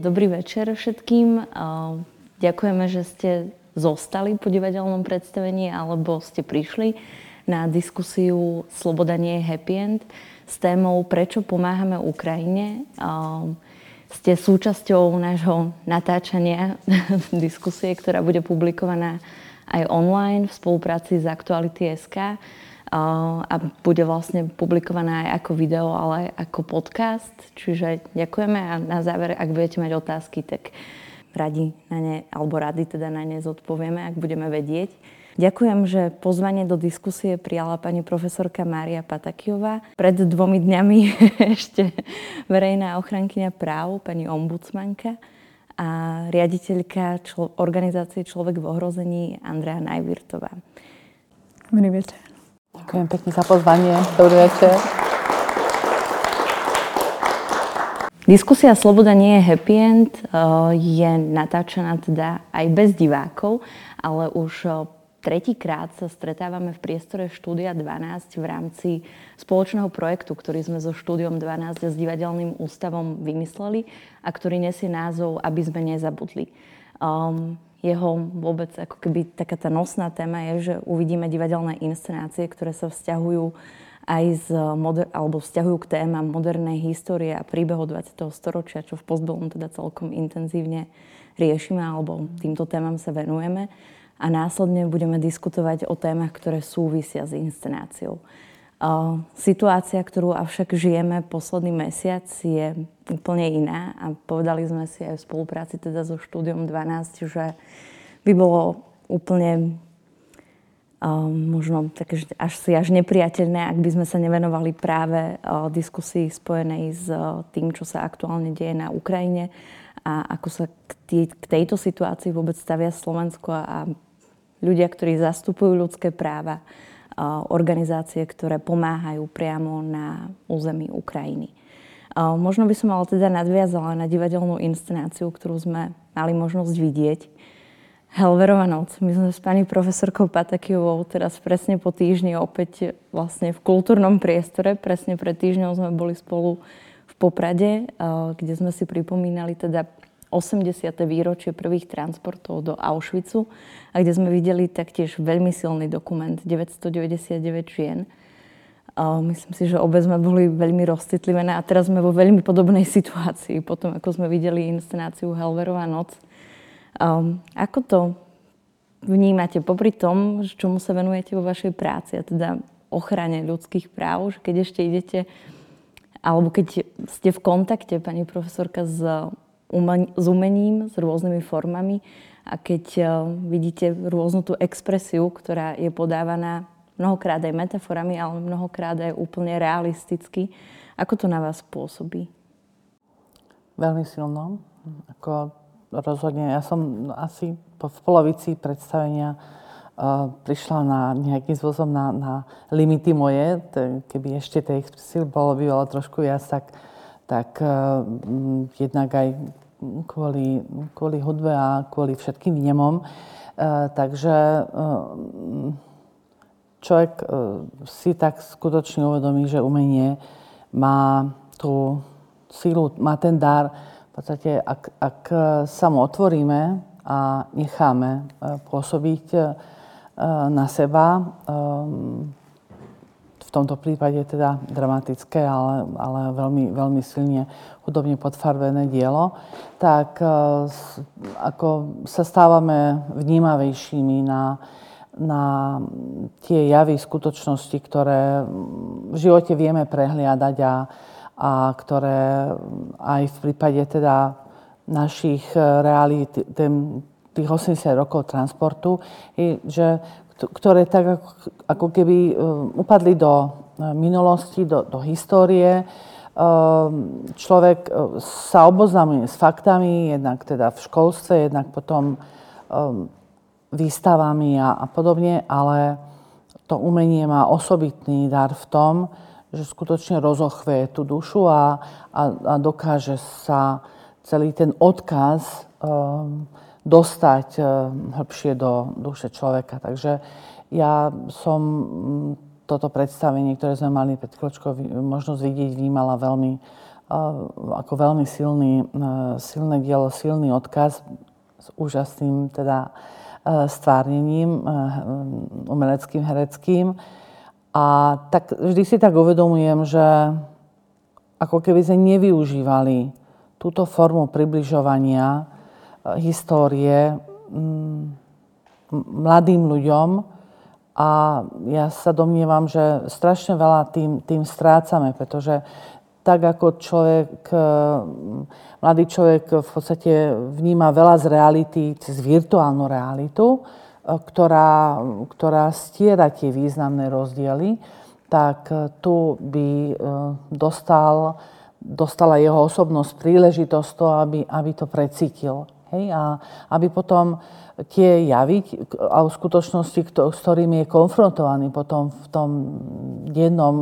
Dobrý večer všetkým. Ďakujeme, že ste zostali po divadelnom predstavení alebo ste prišli na diskusiu Sloboda nie je happy end s témou Prečo pomáhame Ukrajine. Ste súčasťou nášho natáčania diskusie, ktorá bude publikovaná aj online v spolupráci s Aktuality.sk a bude vlastne publikovaná aj ako video, ale aj ako podcast. Čiže ďakujeme a na záver, ak budete mať otázky, tak radi na ne, alebo rady teda na ne zodpovieme, ak budeme vedieť. Ďakujem, že pozvanie do diskusie prijala pani profesorka Mária Patakiová. Pred dvomi dňami ešte verejná ochrankyňa práv, pani ombudsmanka a riaditeľka člo- organizácie Človek v ohrození Andrea Najvirtová. Dobrý večer. Ďakujem pekne za pozvanie. Dobrý večer. Diskusia Sloboda nie je happy end, eh, je natáčaná teda aj bez divákov, ale už eh, tretíkrát sa stretávame v priestore Štúdia 12 v rámci spoločného projektu, ktorý sme so Štúdiom 12 a s Divadelným ústavom vymysleli a ktorý nesie názov Aby sme nezabudli. Um, jeho vôbec ako keby taká tá nosná téma je, že uvidíme divadelné inscenácie, ktoré sa vzťahujú aj z moder- alebo vzťahujú k témam modernej histórie a príbehu 20. storočia, čo v Postbelom teda celkom intenzívne riešime alebo týmto témam sa venujeme. A následne budeme diskutovať o témach, ktoré súvisia s inscenáciou. Situácia, ktorú avšak žijeme posledný mesiac, je úplne iná. A povedali sme si aj v spolupráci teda so štúdiom 12, že by bolo úplne možno také až si až nepriateľné, ak by sme sa nevenovali práve uh, diskusii spojenej s tým, čo sa aktuálne deje na Ukrajine a ako sa k, k tejto situácii vôbec stavia Slovensko a ľudia, ktorí zastupujú ľudské práva organizácie, ktoré pomáhajú priamo na území Ukrajiny. Možno by som ale teda nadviazala na divadelnú inscenáciu, ktorú sme mali možnosť vidieť. Helverová noc. My sme s pani profesorkou Patakijovou teraz presne po týždni opäť vlastne v kultúrnom priestore. Presne pred týždňom sme boli spolu v Poprade, kde sme si pripomínali teda 80. výročie prvých transportov do Auschwitzu a kde sme videli taktiež veľmi silný dokument 999 žien. Myslím si, že obe sme boli veľmi rozcitlivené a teraz sme vo veľmi podobnej situácii, potom ako sme videli inscenáciu Helverová noc. Ako to vnímate popri tom, čomu sa venujete vo vašej práci a teda ochrane ľudských práv, že keď ešte idete alebo keď ste v kontakte, pani profesorka, s s umením, s rôznymi formami a keď uh, vidíte rôznu tú expresiu, ktorá je podávaná mnohokrát aj metaforami, ale mnohokrát aj úplne realisticky, ako to na vás pôsobí? Veľmi silno. Ako rozhodne, ja som asi v polovici predstavenia uh, prišla na nejakým spôsobom na, na limity moje. Keby ešte tej expresie bolo bývalo trošku viac, tak tak uh, jednak aj kvôli, kvôli hudbe a kvôli všetkým vnemom. E, takže e, človek e, si tak skutočne uvedomí, že umenie má tú sílu, má ten dar. V podstate, ak, ak sa mu otvoríme a necháme pôsobiť na seba, v tomto prípade teda dramatické, ale, ale veľmi, veľmi silne hudobne podfarbené dielo, tak e, ako sa stávame vnímavejšími na, na tie javy, skutočnosti, ktoré v živote vieme prehliadať a, a ktoré aj v prípade teda našich reálí, tých 80 rokov transportu, že ktoré tak ako keby e, upadli do e, minulosti, do, do histórie. E, človek sa oboznámuje s faktami, jednak teda v školstve, jednak potom výstavami a, a podobne, ale to umenie má osobitný dar v tom, že skutočne rozochveje tú dušu a, a, a dokáže sa celý ten odkaz um, dostať eh, hĺbšie do duše človeka. Takže ja som mm, toto predstavenie, ktoré sme mali pred chvíľočkou možnosť vidieť, vnímala veľmi, ako veľmi silný, silné dielo, silný odkaz s úžasným teda stvárnením umeleckým, hereckým. A tak vždy si tak uvedomujem, že ako keby sme nevyužívali túto formu približovania histórie mladým ľuďom a ja sa domnievam, že strašne veľa tým, tým strácame, pretože tak ako človek, mladý človek v podstate vníma veľa z reality cez virtuálnu realitu, ktorá, ktorá stiera tie významné rozdiely, tak tu by dostal, dostala jeho osobnosť príležitosť to, aby, aby to precítil. Hej? A aby potom tie javy a skutočnosti, s ktorými je konfrontovaný potom v tom jednom,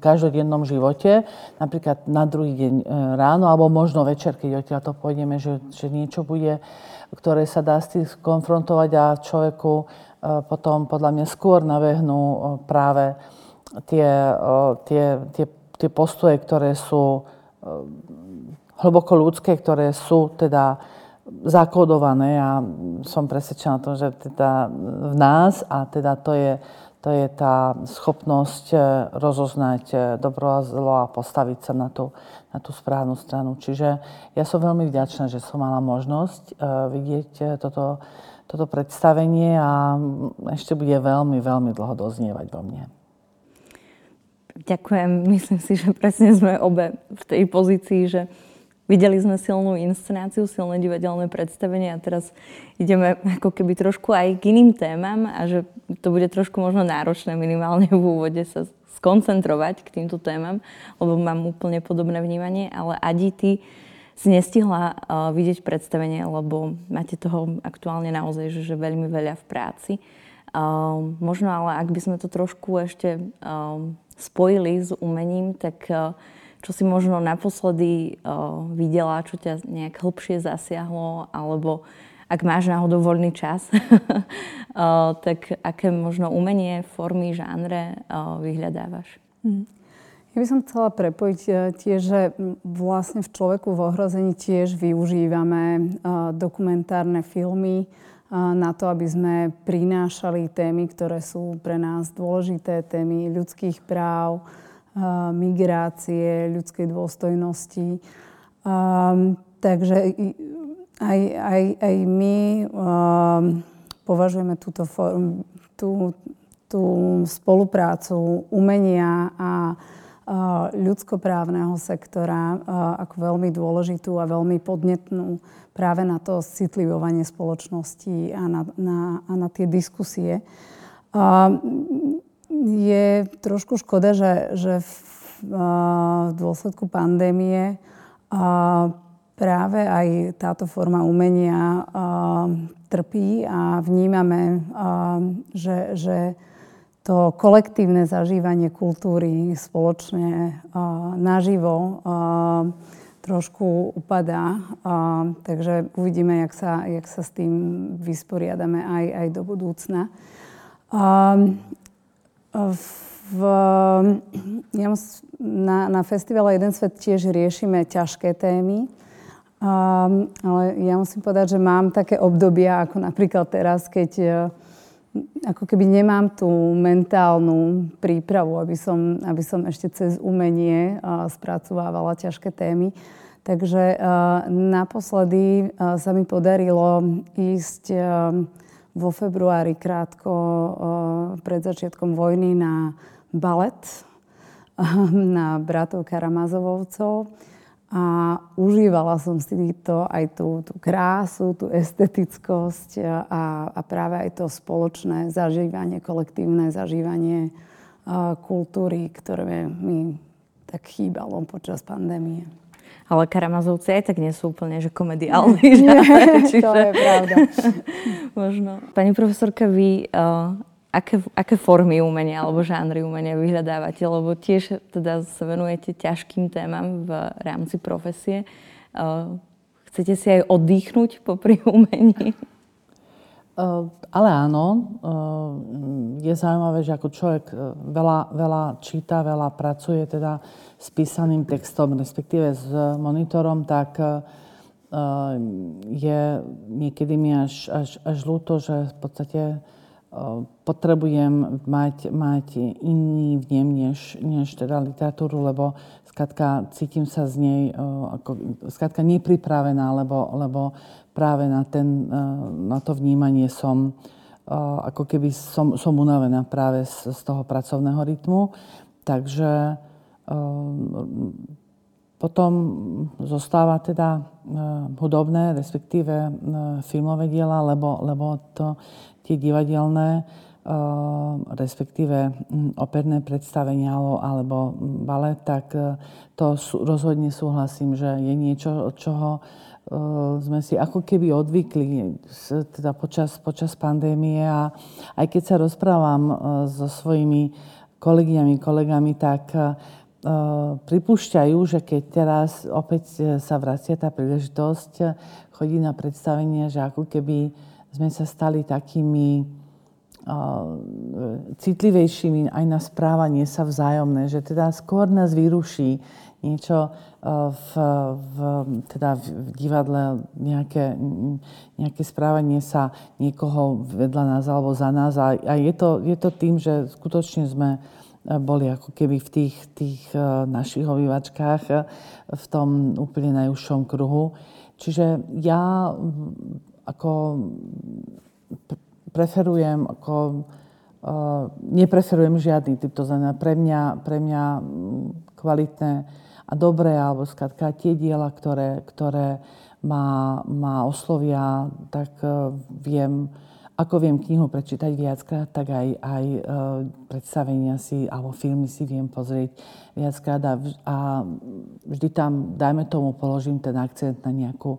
každodennom živote, napríklad na druhý deň e, ráno, alebo možno večer, keď odtiaľ to pôjdeme, že, že niečo bude, ktoré sa dá s tým konfrontovať a človeku e, potom podľa mňa skôr navehnú e, práve tie, tie, tie, tie postoje, ktoré sú hlboko ľudské, ktoré sú teda zakodované a som presvedčená to, že teda v nás a teda to je, to je tá schopnosť e, rozoznať e, dobro a zlo a postaviť sa na tú, na tú správnu stranu. Čiže ja som veľmi vďačná, že som mala možnosť uh, vidieť toto, toto predstavenie a ešte bude veľmi, veľmi dlho doznievať vo mne. Ďakujem. Myslím si, že presne sme obe v tej pozícii, že Videli sme silnú inscenáciu, silné divadelné predstavenie a teraz ideme ako keby trošku aj k iným témam a že to bude trošku možno náročné minimálne v úvode sa skoncentrovať k týmto témam, lebo mám úplne podobné vnímanie, ale Adi, ty si nestihla uh, vidieť predstavenie, lebo máte toho aktuálne naozaj že, že veľmi veľa v práci. Uh, možno ale ak by sme to trošku ešte uh, spojili s umením, tak uh, čo si možno naposledy uh, videla, čo ťa nejak hlbšie zasiahlo, alebo ak máš náhodou voľný čas, uh, tak aké možno umenie, formy, žánre uh, vyhľadávaš? Mm. Ja by som chcela prepojiť tiež, že vlastne v človeku v ohrození tiež využívame dokumentárne filmy na to, aby sme prinášali témy, ktoré sú pre nás dôležité, témy ľudských práv, migrácie, ľudskej dôstojnosti. Takže aj, aj, aj my považujeme túto form, tú, tú spoluprácu umenia a ľudskoprávneho sektora ako veľmi dôležitú a veľmi podnetnú práve na to citlivovanie spoločnosti a na, na, a na tie diskusie je trošku škoda, že, že v, v dôsledku pandémie práve aj táto forma umenia trpí a vnímame, že, že to kolektívne zažívanie kultúry spoločne naživo trošku upadá. Takže uvidíme, jak sa, jak sa s tým vysporiadame aj, aj do budúcna. V, ja na, na festivale Jeden svet tiež riešime ťažké témy, um, ale ja musím povedať, že mám také obdobia, ako napríklad teraz, keď uh, ako keby nemám tú mentálnu prípravu, aby som, aby som ešte cez umenie uh, spracovávala ťažké témy. Takže uh, naposledy sa mi podarilo ísť vo februári krátko pred začiatkom vojny na balet na bratov Karamazovovcov a užívala som si to, aj tú, tú krásu, tú estetickosť a, a práve aj to spoločné zažívanie, kolektívne zažívanie kultúry, ktoré mi tak chýbalo počas pandémie. Ale Karamazovci aj tak nie sú úplne že komediálni. Nie, čiže... to je pravda. Možno. Pani profesorka, vy uh, aké, aké formy umenia alebo žánry umenia vyhľadávate? Lebo tiež teda sa venujete ťažkým témam v rámci profesie. Uh, chcete si aj oddychnúť popri umení? Ale áno, je zaujímavé, že ako človek veľa, veľa číta, veľa pracuje teda s písaným textom, respektíve s monitorom, tak je niekedy mi až, až, až ľúto, že v podstate potrebujem mať, mať iný vnem než, než teda literatúru, lebo skratka cítim sa z nej ako, skratka nepripravená, lebo, lebo práve na, ten, na to vnímanie som ako keby som, som unavená práve z, z toho pracovného rytmu. Takže potom zostáva teda hudobné, respektíve filmové diela, lebo, lebo to tie divadelné, eh, respektíve hm, operné predstavenia alebo balet, tak eh, to rozhodne súhlasím, že je niečo, od čoho eh, sme si ako keby odvykli teda počas, počas pandémie a aj keď sa rozprávam so svojimi kolegyňami, kolegami, tak pripúšťajú, že keď teraz opäť sa vracia tá príležitosť chodí na predstavenie, že ako keby sme sa stali takými citlivejšími aj na správanie sa vzájomné, že teda skôr nás vyruší niečo v, v, teda v divadle, nejaké, nejaké správanie sa niekoho vedľa nás alebo za nás. A, a je, to, je to tým, že skutočne sme boli ako keby v tých, tých našich obývačkách v tom úplne najúžšom kruhu. Čiže ja ako preferujem, ako nepreferujem žiadny typ, to znamená pre mňa, pre mňa kvalitné a dobré, alebo skratka tie diela, ktoré, ktoré ma, ma oslovia, tak uh, viem, ako viem knihu prečítať viackrát, tak aj, aj uh, predstavenia si alebo filmy si viem pozrieť viackrát a, a vždy tam, dajme tomu, položím ten akcent na nejakú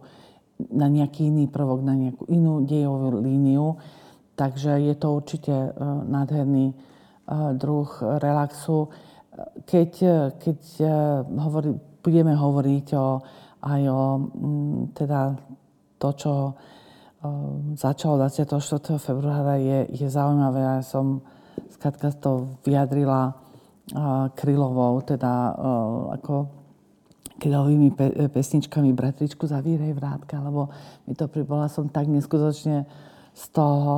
na nejaký iný prvok, na nejakú inú dejovú líniu. Takže je to určite e, nádherný e, druh relaxu. Keď, e, keď hovorí, budeme hovoriť o, aj o teda to, čo začalo 24. februára, je, je zaujímavé. Ja som skrátka to vyjadrila Krylovou, teda ako krylovými pe- pesničkami Bratričku zavírej vrátka, lebo mi to pribola som tak neskutočne z toho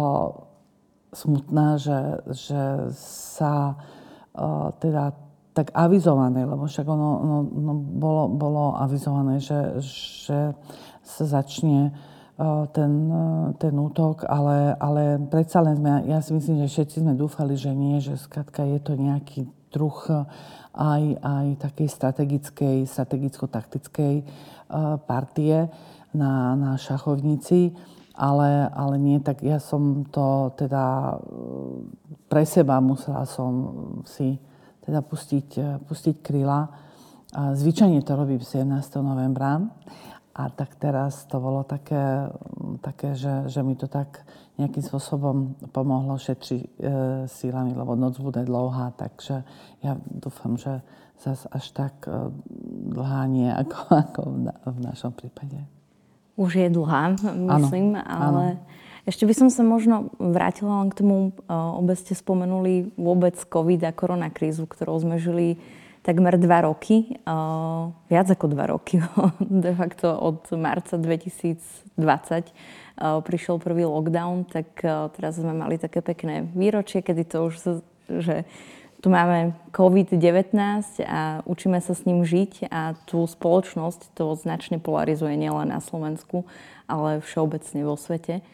smutná, že, že sa teda tak avizované, lebo však ono, ono, ono bolo, bolo avizované, že, že sa začne uh, ten, uh, ten útok, ale, ale predsa len sme, ja si myslím, že všetci sme dúfali, že nie, že skratka je to nejaký druh aj, aj takej strategickej, strategicko-taktickej partie na, na šachovnici, ale, ale nie, tak ja som to teda pre seba musela som si teda pustiť, eh, pustiť kryla. Zvyčajne to robím 17. novembra a tak teraz to bolo také, také že, že mi to tak nejakým spôsobom pomohlo šetriť e, sílami, lebo noc bude dlouhá, takže ja dúfam, že zase až tak e, dlhá nie ako, ako v, na, v našom prípade. Už je dlhá, myslím, ano, ale ano. Ešte by som sa možno vrátila len k tomu, e, obe ste spomenuli vôbec COVID a koronakrízu, ktorou sme žili takmer dva roky, uh, viac ako dva roky, de facto od marca 2020 uh, prišiel prvý lockdown, tak teraz sme mali také pekné výročie, kedy to už, že tu máme COVID-19 a učíme sa s ním žiť a tú spoločnosť to značne polarizuje nielen na Slovensku, ale všeobecne vo svete.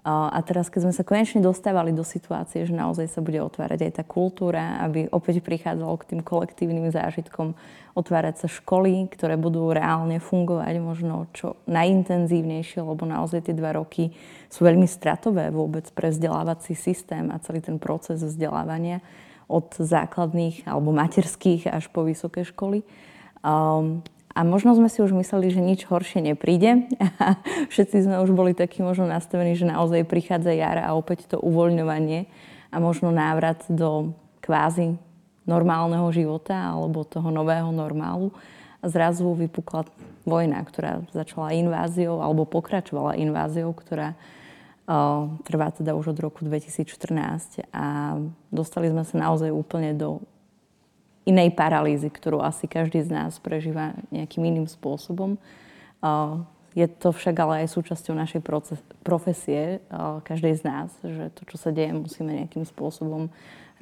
A teraz, keď sme sa konečne dostávali do situácie, že naozaj sa bude otvárať aj tá kultúra, aby opäť prichádzalo k tým kolektívnym zážitkom, otvárať sa školy, ktoré budú reálne fungovať možno čo najintenzívnejšie, lebo naozaj tie dva roky sú veľmi stratové vôbec pre vzdelávací systém a celý ten proces vzdelávania od základných alebo materských až po vysoké školy. Um, a možno sme si už mysleli, že nič horšie nepríde. Všetci sme už boli takí možno nastavení, že naozaj prichádza jar a opäť to uvoľňovanie a možno návrat do kvázi normálneho života alebo toho nového normálu. A zrazu vypukla vojna, ktorá začala inváziou alebo pokračovala inváziou, ktorá Trvá teda už od roku 2014 a dostali sme sa naozaj úplne do inej paralýzy, ktorú asi každý z nás prežíva nejakým iným spôsobom. Je to však ale aj súčasťou našej profesie, každej z nás, že to, čo sa deje, musíme nejakým spôsobom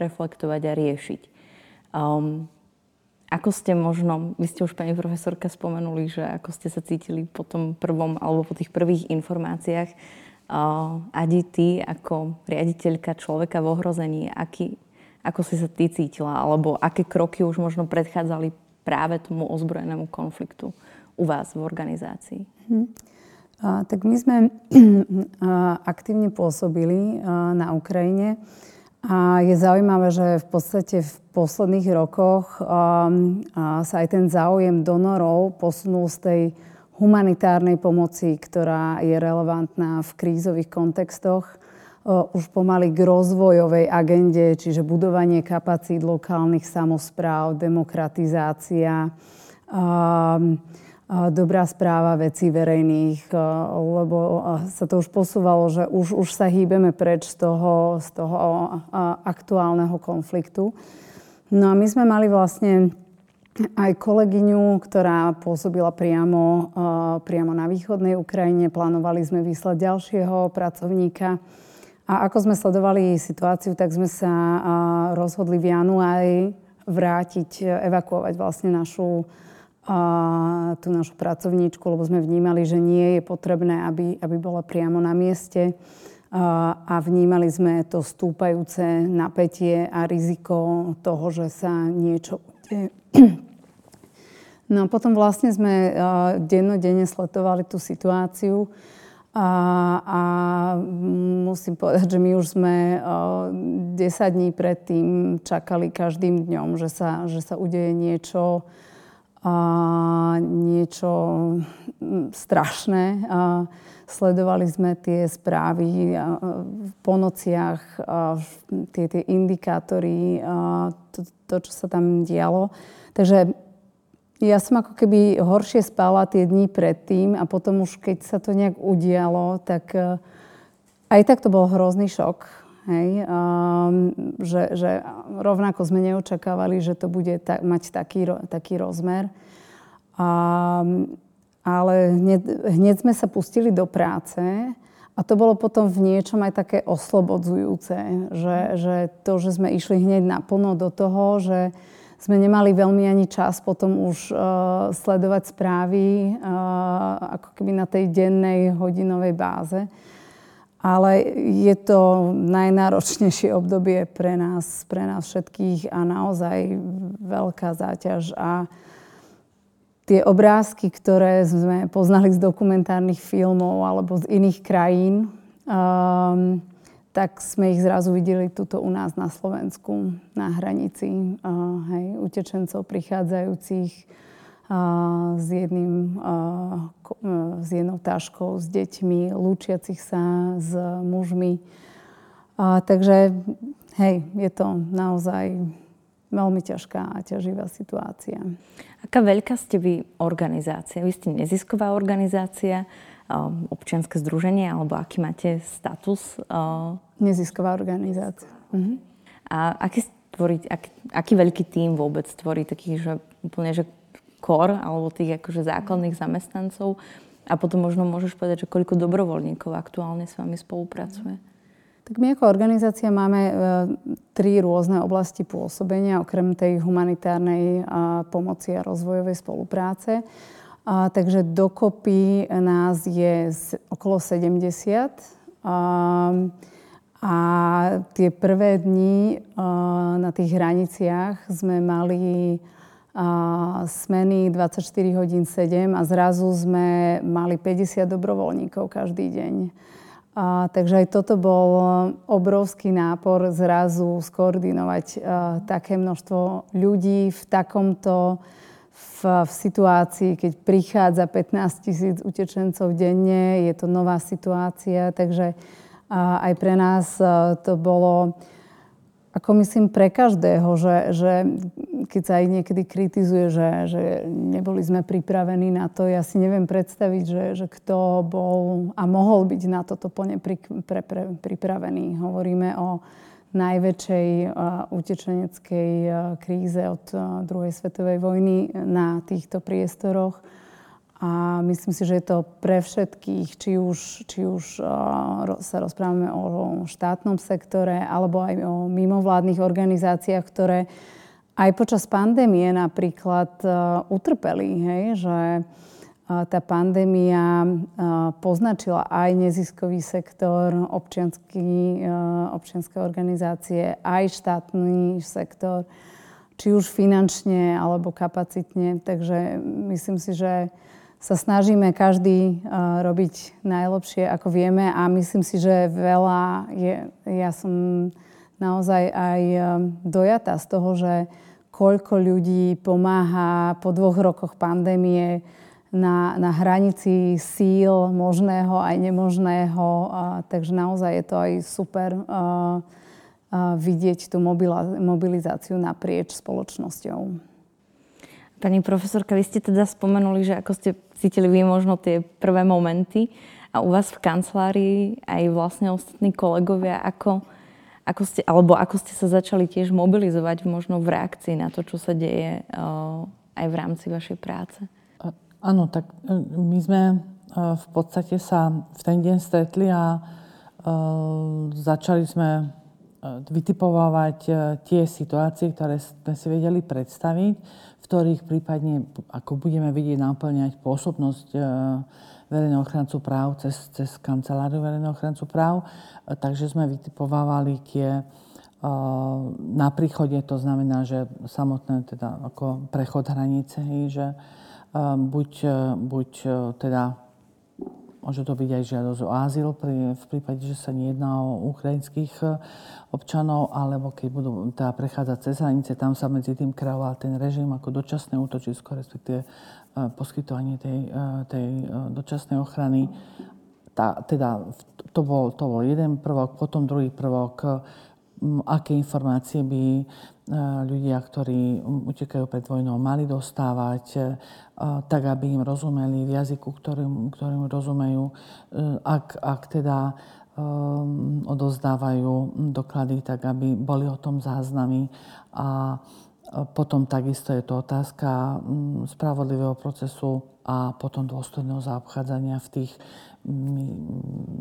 reflektovať a riešiť. Um, ako ste možno, vy ste už pani profesorka spomenuli, že ako ste sa cítili po tom prvom alebo po tých prvých informáciách, uh, Adi, ty ako riaditeľka človeka v ohrození, aký, ako si sa ty cítila, alebo aké kroky už možno predchádzali práve tomu ozbrojenému konfliktu u vás v organizácii? Hmm. A, tak my sme aktívne pôsobili a, na Ukrajine. A je zaujímavé, že v podstate v posledných rokoch um, sa aj ten záujem donorov posunul z tej humanitárnej pomoci, ktorá je relevantná v krízových kontextoch, už pomaly k rozvojovej agende, čiže budovanie kapacít lokálnych samozpráv, demokratizácia, um, dobrá správa vecí verejných, lebo sa to už posúvalo, že už, už sa hýbeme preč z toho, z toho aktuálneho konfliktu. No a my sme mali vlastne aj kolegyňu, ktorá pôsobila priamo, priamo na východnej Ukrajine. Plánovali sme vyslať ďalšieho pracovníka. A ako sme sledovali situáciu, tak sme sa rozhodli v januári vrátiť, evakuovať vlastne našu tú našu pracovníčku, lebo sme vnímali, že nie je potrebné, aby, aby bola priamo na mieste a vnímali sme to stúpajúce napätie a riziko toho, že sa niečo udeje. No a potom vlastne sme dennodenne sledovali tú situáciu a, a musím povedať, že my už sme 10 dní predtým čakali každým dňom, že sa, že sa udeje niečo a niečo strašné. A sledovali sme tie správy po nociach, tie, tie indikátory, to, to, čo sa tam dialo. Takže ja som ako keby horšie spala tie dni predtým a potom už keď sa to nejak udialo, tak e, aj tak to bol hrozný šok Hej, um, že, že rovnako sme neočakávali, že to bude ta, mať taký, taký rozmer. Um, ale hneď, hneď sme sa pustili do práce a to bolo potom v niečom aj také oslobodzujúce, že, že to, že sme išli hneď naplno do toho, že sme nemali veľmi ani čas potom už uh, sledovať správy uh, ako keby na tej dennej hodinovej báze ale je to najnáročnejšie obdobie pre nás, pre nás všetkých a naozaj veľká záťaž. A tie obrázky, ktoré sme poznali z dokumentárnych filmov alebo z iných krajín, um, tak sme ich zrazu videli tuto u nás na Slovensku, na hranici, uh, hej, utečencov prichádzajúcich s, jedným, s jednou taškou, s deťmi, lúčiacich sa s mužmi. A, takže hej, je to naozaj veľmi ťažká a ťaživá situácia. Aká veľká ste vy organizácia? Vy ste nezisková organizácia, občianske združenie, alebo aký máte status? Nezisková organizácia. Mhm. A aký, tvorí, aký, aký veľký tím vôbec tvorí taký, že úplne, že kor alebo tých akože základných zamestnancov a potom možno môžeš povedať, že koľko dobrovoľníkov aktuálne s vami spolupracuje? Tak my ako organizácia máme e, tri rôzne oblasti pôsobenia, okrem tej humanitárnej pomoci a rozvojovej spolupráce. A, takže dokopy nás je okolo 70. A, a tie prvé dni na tých hraniciach sme mali smeny 24 hodín 7 a zrazu sme mali 50 dobrovoľníkov každý deň. A, takže aj toto bol obrovský nápor zrazu skoordinovať a, také množstvo ľudí v takomto v, v situácii, keď prichádza 15 tisíc utečencov denne, je to nová situácia, takže aj pre nás to bolo ako myslím pre každého, že, že keď sa aj niekedy kritizuje, že, že neboli sme pripravení na to, ja si neviem predstaviť, že, že kto bol a mohol byť na toto plne pri, pre, pre, pripravený. Hovoríme o najväčšej uh, utečeneckej uh, kríze od uh, druhej svetovej vojny na týchto priestoroch. A myslím si, že je to pre všetkých, či už, či už sa rozprávame o štátnom sektore, alebo aj o mimovládnych organizáciách, ktoré aj počas pandémie napríklad utrpeli, hej, že tá pandémia poznačila aj neziskový sektor, občianské organizácie, aj štátny sektor, či už finančne alebo kapacitne. Takže myslím si, že sa snažíme každý uh, robiť najlepšie, ako vieme a myslím si, že veľa je, ja som naozaj aj uh, dojatá z toho, že koľko ľudí pomáha po dvoch rokoch pandémie na, na hranici síl možného aj nemožného. Uh, takže naozaj je to aj super uh, uh, vidieť tú mobilizáciu naprieč spoločnosťou. Pani profesorka, vy ste teda spomenuli, že ako ste cítili vy možno tie prvé momenty a u vás v kancelárii aj vlastne ostatní kolegovia, ako, ako ste, alebo ako ste sa začali tiež mobilizovať možno v reakcii na to, čo sa deje uh, aj v rámci vašej práce? Áno, tak e, my sme uh, v podstate sa v ten deň stretli a uh, začali sme vytipovávať tie situácie, ktoré sme si vedeli predstaviť ktorých prípadne, ako budeme vidieť, naplňať pôsobnosť e, verejného ochrancu práv cez, cez kanceláriu verejného ochrancu práv. E, takže sme vytipovávali tie e, na príchode, to znamená, že samotné teda ako prechod hranice, že buď, buď teda Môže to byť aj žiadosť o azyl pri, v prípade, že sa nejedná o ukrajinských e, občanov, alebo keď budú teda prechádzať cez hranice, tam sa medzi tým kreoval ten režim ako dočasné útočisko, respektíve e, poskytovanie tej, e, tej dočasnej ochrany. Tá, teda to bol, to bol jeden prvok, potom druhý prvok, aké informácie by ľudia, ktorí utekajú pred vojnou, mali dostávať, tak aby im rozumeli v jazyku, ktorým, ktorým rozumejú. E, ak, ak teda odozdávajú doklady, tak aby boli o tom záznamy. A potom takisto je to otázka spravodlivého procesu a potom dôstojného zaobchádzania v tých... My,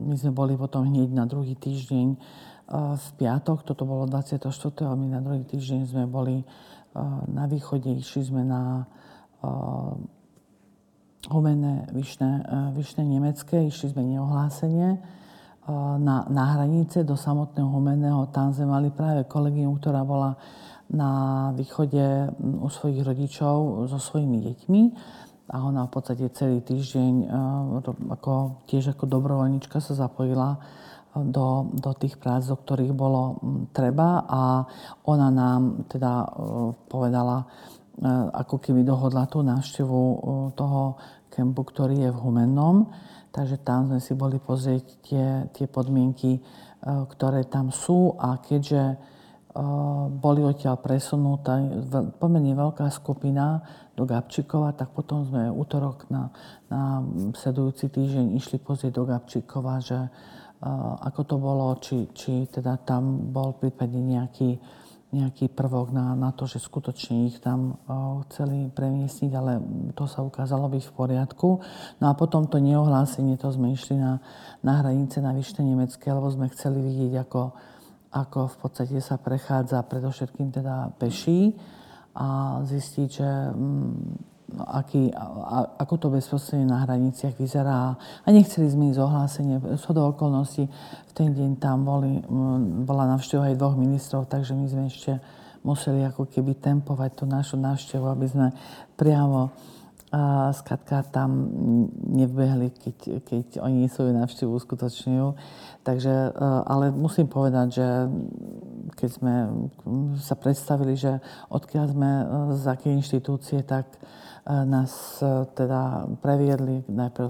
my sme boli potom hneď na druhý týždeň v piatok, toto bolo 24. my na druhý týždeň sme boli na východe, išli sme na humené vyšné, vyšné nemecké, išli sme neohlásenie na, na hranice do samotného humeného. Tam sme mali práve kolegium, ktorá bola na východe u svojich rodičov so svojimi deťmi a ona v podstate celý týždeň ako, tiež ako dobrovoľnička sa zapojila do, do tých prác, do ktorých bolo treba a ona nám teda povedala, ako keby dohodla tú návštevu toho kempu, ktorý je v Humennom. Takže tam sme si boli pozrieť tie, tie podmienky, ktoré tam sú a keďže boli odtiaľ presunutá pomerne veľká skupina do Gabčíkova, tak potom sme útorok na, na sedujúci týždeň išli pozrieť do Gabčíkova, že ako to bolo, či, či teda tam bol prípadne nejaký nejaký prvok na, na to, že skutočne ich tam chceli premiesniť, ale to sa ukázalo byť v poriadku. No a potom to neohlásenie, to sme išli na, na hranice na Vyšné Nemecké, lebo sme chceli vidieť, ako, ako v podstate sa prechádza predovšetkým teda peší a zistiť, že mm, No, aký, a, ako to bezprostredne na hraniciach vyzerá. A nechceli sme ísť ohlásenie. Sú do okolností v ten deň tam boli, bola navšteva aj dvoch ministrov, takže my sme ešte museli ako keby tempovať tú našu návštevu, aby sme priamo a skratka tam nevbehli, keď, keď oni svoju návštevu uskutočňujú. Takže, ale musím povedať, že keď sme sa predstavili, že odkiaľ sme z aké inštitúcie, tak nás e, teda previedli, najprv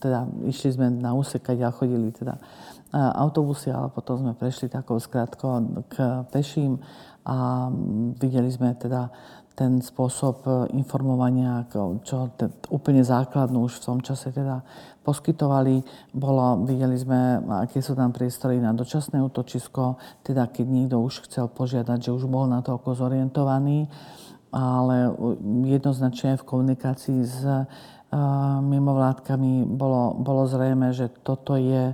teda išli sme na úsek, a chodili teda e, autobusy, ale potom sme prešli takou skrátkou k peším a videli sme teda ten spôsob e, informovania, čo úplne základnú už v tom čase teda poskytovali. Bolo, videli sme, aké sú tam priestory na dočasné útočisko, teda keď niekto už chcel požiadať, že už bol na to ako zorientovaný, ale jednoznačne v komunikácii s uh, mimovládkami bolo, bolo zrejme, že toto je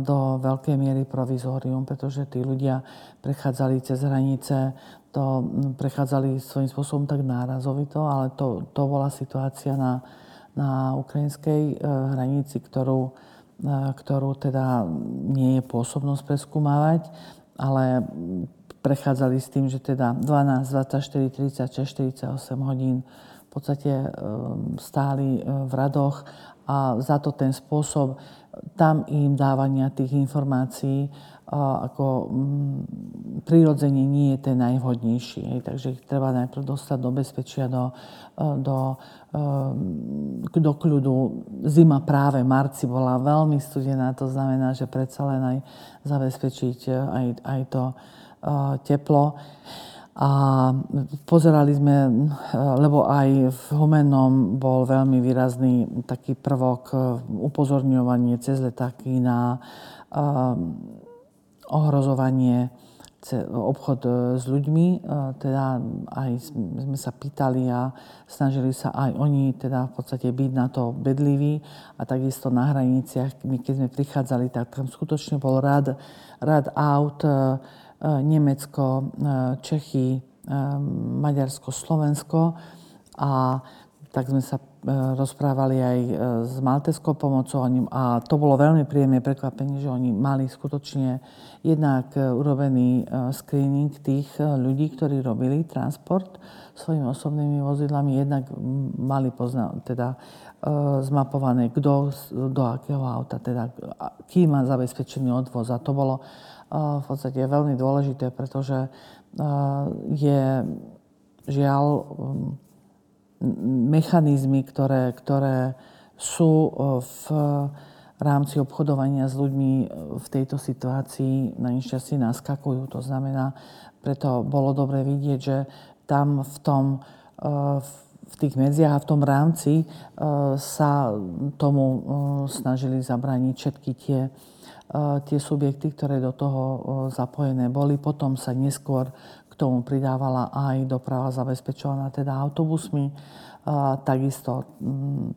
do veľkej miery provizórium, pretože tí ľudia prechádzali cez hranice, to prechádzali svojím spôsobom tak nárazovito, ale to, to bola situácia na, na ukrajinskej e, hranici, ktorú, ktorú teda nie je pôsobnosť preskúmavať, ale prechádzali s tým, že teda 12, 24, 36, 48 hodín v podstate e, stáli v radoch a za to ten spôsob tam im dávania tých informácií ako mm, prirodzene nie je ten najvhodnejší. Takže ich treba najprv dostať do bezpečia, do, e, do, e, do kľudu. Zima práve marci bola veľmi studená, to znamená, že predsa len aj zabezpečiť e, aj, aj to teplo. A pozerali sme, lebo aj v Humennom bol veľmi výrazný taký prvok upozorňovanie cez letáky na ohrozovanie obchod s ľuďmi, teda aj sme sa pýtali a snažili sa aj oni teda v podstate byť na to bedliví a takisto na hraniciach, my keď sme prichádzali, tak tam skutočne bol rad, rad aut, Nemecko, e, Čechy, e, Maďarsko, Slovensko. A tak sme sa rozprávali aj s malteskou pomocou. A to bolo veľmi príjemné prekvapenie, že oni mali skutočne jednak urobený screening tých ľudí, ktorí robili transport svojimi osobnými vozidlami, jednak mali pozna- teda zmapované, kto do akého auta, teda kým má zabezpečený odvoz. A to bolo v podstate je veľmi dôležité, pretože je žiaľ mechanizmy, ktoré, ktoré sú v rámci obchodovania s ľuďmi v tejto situácii na nešťastie naskakujú. To znamená, preto bolo dobre vidieť, že tam v tom, v tých medziach a v tom rámci sa tomu snažili zabrániť všetky tie tie subjekty, ktoré do toho zapojené boli. Potom sa neskôr k tomu pridávala aj doprava zabezpečovaná teda autobusmi, a takisto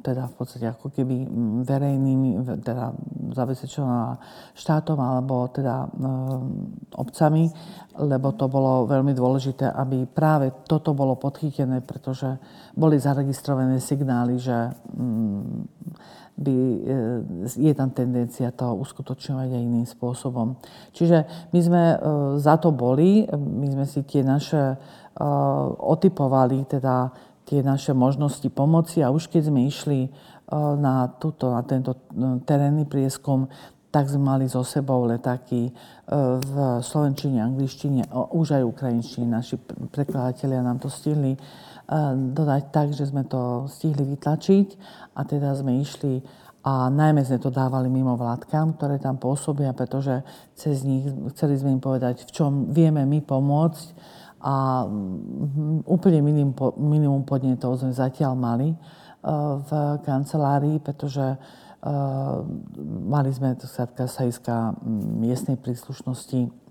teda v podstate ako keby verejnými, teda zabezpečovaná štátom alebo teda e, obcami, lebo to bolo veľmi dôležité, aby práve toto bolo podchytené, pretože boli zaregistrované signály, že by, e, je tam tendencia to uskutočňovať aj iným spôsobom. Čiže my sme e, za to boli, my sme si tie naše e, otypovali, teda tie naše možnosti pomoci a už keď sme išli na, túto, na tento terénny prieskum, tak sme mali so sebou letáky v slovenčine, angličtine, už aj ukrajinčine. Naši prekladatelia nám to stihli dodať tak, že sme to stihli vytlačiť a teda sme išli a najmä sme to dávali mimo vládkam, ktoré tam pôsobia, pretože cez nich chceli sme im povedať, v čom vieme my pomôcť a mm, úplne minimum, minimum podnetov sme zatiaľ mali e, v kancelárii, pretože e, mali sme to sa iska miestnej príslušnosti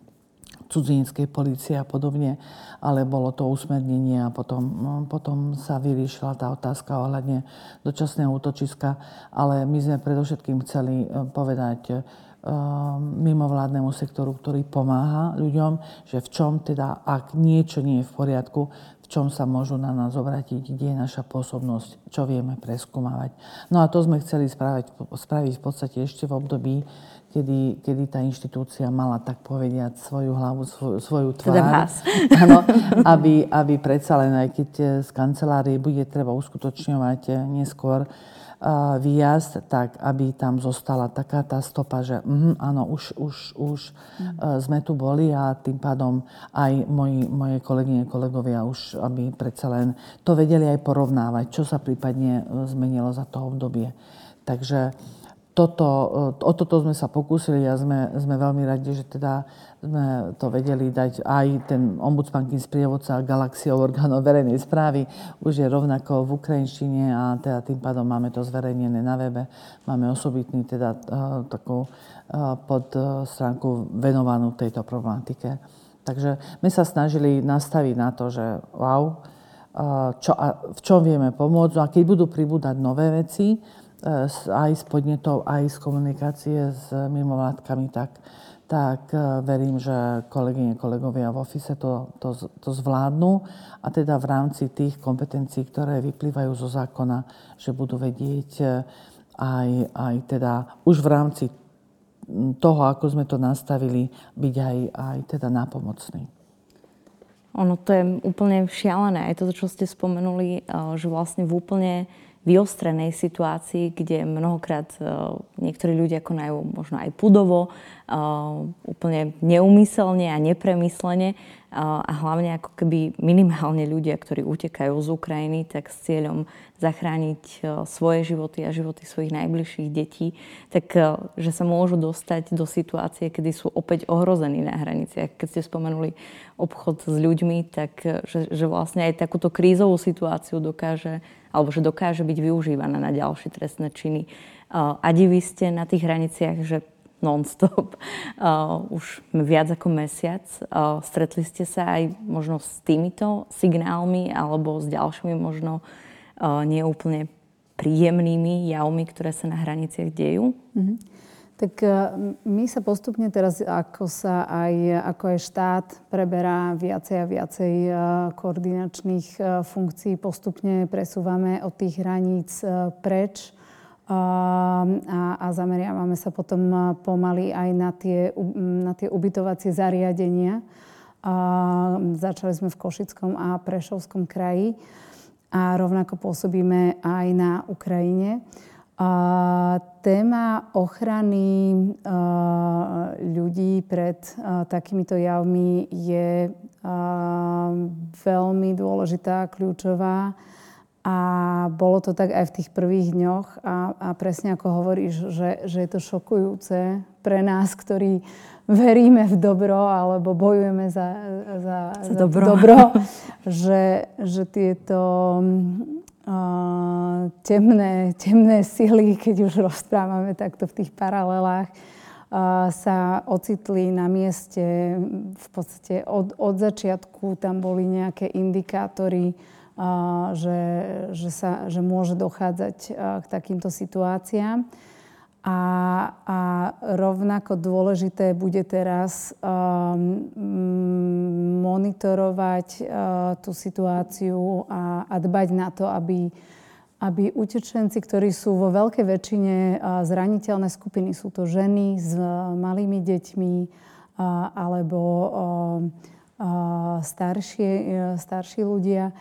cudzineckej policie a podobne, ale bolo to usmernenie a potom, no, potom sa vyriešila tá otázka ohľadne dočasného útočiska, ale my sme predovšetkým chceli e, povedať e, mimovládnemu sektoru, ktorý pomáha ľuďom, že v čom teda, ak niečo nie je v poriadku, v čom sa môžu na nás obrátiť, kde je naša pôsobnosť, čo vieme preskúmavať. No a to sme chceli spraviť, spraviť v podstate ešte v období, kedy, kedy tá inštitúcia mala tak povediať svoju hlavu, svoju, svoju tvár. Teda vás. Áno, aby, aby predsa len aj keď z kancelárie bude treba uskutočňovať eh, neskôr výjazd, tak aby tam zostala taká tá stopa, že uh, áno, už, už, už uh, sme tu boli a tým pádom aj moji, moje kolegyne, kolegovia už, aby predsa len to vedeli aj porovnávať, čo sa prípadne zmenilo za to obdobie. Takže toto, o toto sme sa pokúsili a sme, sme veľmi radi, že teda sme to vedeli dať aj ten ombudsmankin sprievodca galaxiou orgánov verejnej správy už je rovnako v ukrajinčine a teda tým pádom máme to zverejnené na webe. Máme osobitný teda takú pod stránku venovanú tejto problematike. Takže my sa snažili nastaviť na to, že wow, čo, v čom vieme pomôcť. No a keď budú pribúdať nové veci, e, aj z podnetov, aj z komunikácie s mimovládkami, tak, tak e, verím, že kolegyne, kolegovia v ofise to, to, to zvládnu a teda v rámci tých kompetencií, ktoré vyplývajú zo zákona, že budú vedieť e, aj, aj teda už v rámci toho, ako sme to nastavili, byť aj, aj teda nápomocný. Ono to je úplne šialené. Aj to, čo ste spomenuli, že vlastne v úplne vyostrenej situácii, kde mnohokrát uh, niektorí ľudia konajú možno aj pudovo, uh, úplne neumyselne a nepremyslene a hlavne ako keby minimálne ľudia, ktorí utekajú z Ukrajiny, tak s cieľom zachrániť svoje životy a životy svojich najbližších detí, tak že sa môžu dostať do situácie, kedy sú opäť ohrození na hraniciach. Keď ste spomenuli obchod s ľuďmi, tak že, že vlastne aj takúto krízovú situáciu dokáže alebo že dokáže byť využívaná na ďalšie trestné činy. A vy ste na tých hraniciach, že non-stop, uh, už viac ako mesiac. Uh, stretli ste sa aj možno s týmito signálmi alebo s ďalšími možno uh, neúplne príjemnými javmi, ktoré sa na hraniciach dejú? Mm-hmm. Tak e, my sa postupne teraz, ako sa aj, ako aj štát preberá viacej a viacej e, koordinačných e, funkcií, postupne presúvame od tých hraníc preč a, a zameriavame sa potom pomaly aj na tie, na tie ubytovacie zariadenia. A začali sme v Košickom a Prešovskom kraji a rovnako pôsobíme aj na Ukrajine. A téma ochrany ľudí pred takýmito javmi je veľmi dôležitá, kľúčová. A bolo to tak aj v tých prvých dňoch. A, a presne ako hovoríš, že, že je to šokujúce pre nás, ktorí veríme v dobro alebo bojujeme za, za, za dobro, za dobro že, že tieto temné, temné sily, keď už rozprávame takto v tých paralelách, sa ocitli na mieste v podstate od, od začiatku. Tam boli nejaké indikátory, že, že, sa, že môže dochádzať k takýmto situáciám. A, a rovnako dôležité bude teraz um, monitorovať uh, tú situáciu a, a dbať na to, aby, aby utečenci, ktorí sú vo veľkej väčšine uh, zraniteľné skupiny, sú to ženy s uh, malými deťmi uh, alebo uh, uh, staršie, uh, starší ľudia,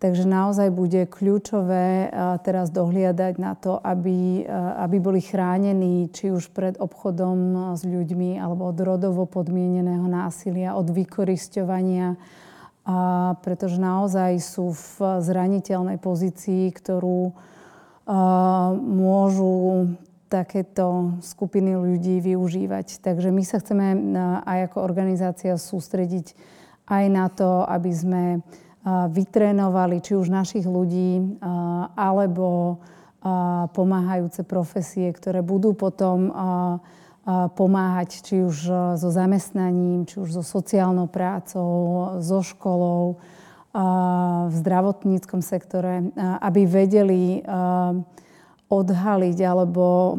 Takže naozaj bude kľúčové teraz dohliadať na to, aby, aby boli chránení či už pred obchodom s ľuďmi alebo od rodovo podmieneného násilia, od vykorisťovania, pretože naozaj sú v zraniteľnej pozícii, ktorú môžu takéto skupiny ľudí využívať. Takže my sa chceme aj ako organizácia sústrediť aj na to, aby sme vytrénovali či už našich ľudí alebo pomáhajúce profesie, ktoré budú potom pomáhať či už so zamestnaním, či už so sociálnou prácou, so školou, v zdravotníckom sektore, aby vedeli odhaliť alebo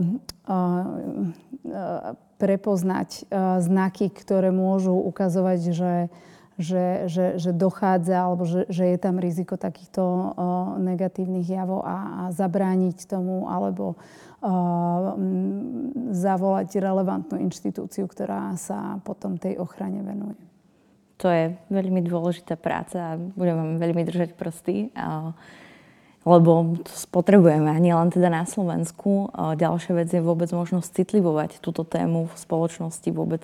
prepoznať znaky, ktoré môžu ukazovať, že že, že, že dochádza alebo že, že je tam riziko takýchto uh, negatívnych javov a, a zabrániť tomu alebo uh, zavolať relevantnú inštitúciu, ktorá sa potom tej ochrane venuje. To je veľmi dôležitá práca a budem vám veľmi držať prsty. Uh, lebo to potrebujeme a nie len teda na Slovensku. Ďalšia vec je vôbec možnosť citlivovať túto tému v spoločnosti, vôbec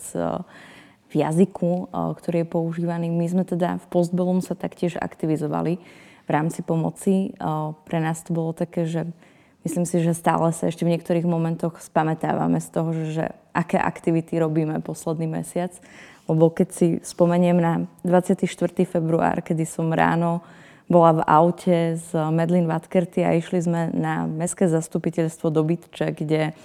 v jazyku, eh, ktorý je používaný. My sme teda v Postbellum sa taktiež aktivizovali v rámci pomoci. Eh, pre nás to bolo také, že my myslím si, že stále sa ešte v niektorých momentoch spamätávame z toho, že, že aké aktivity robíme posledný mesiac. Lebo keď si spomeniem na 24. február, kedy som ráno bola v aute z Medlin Vatkerty a išli sme na mestské zastupiteľstvo do Bytče, kde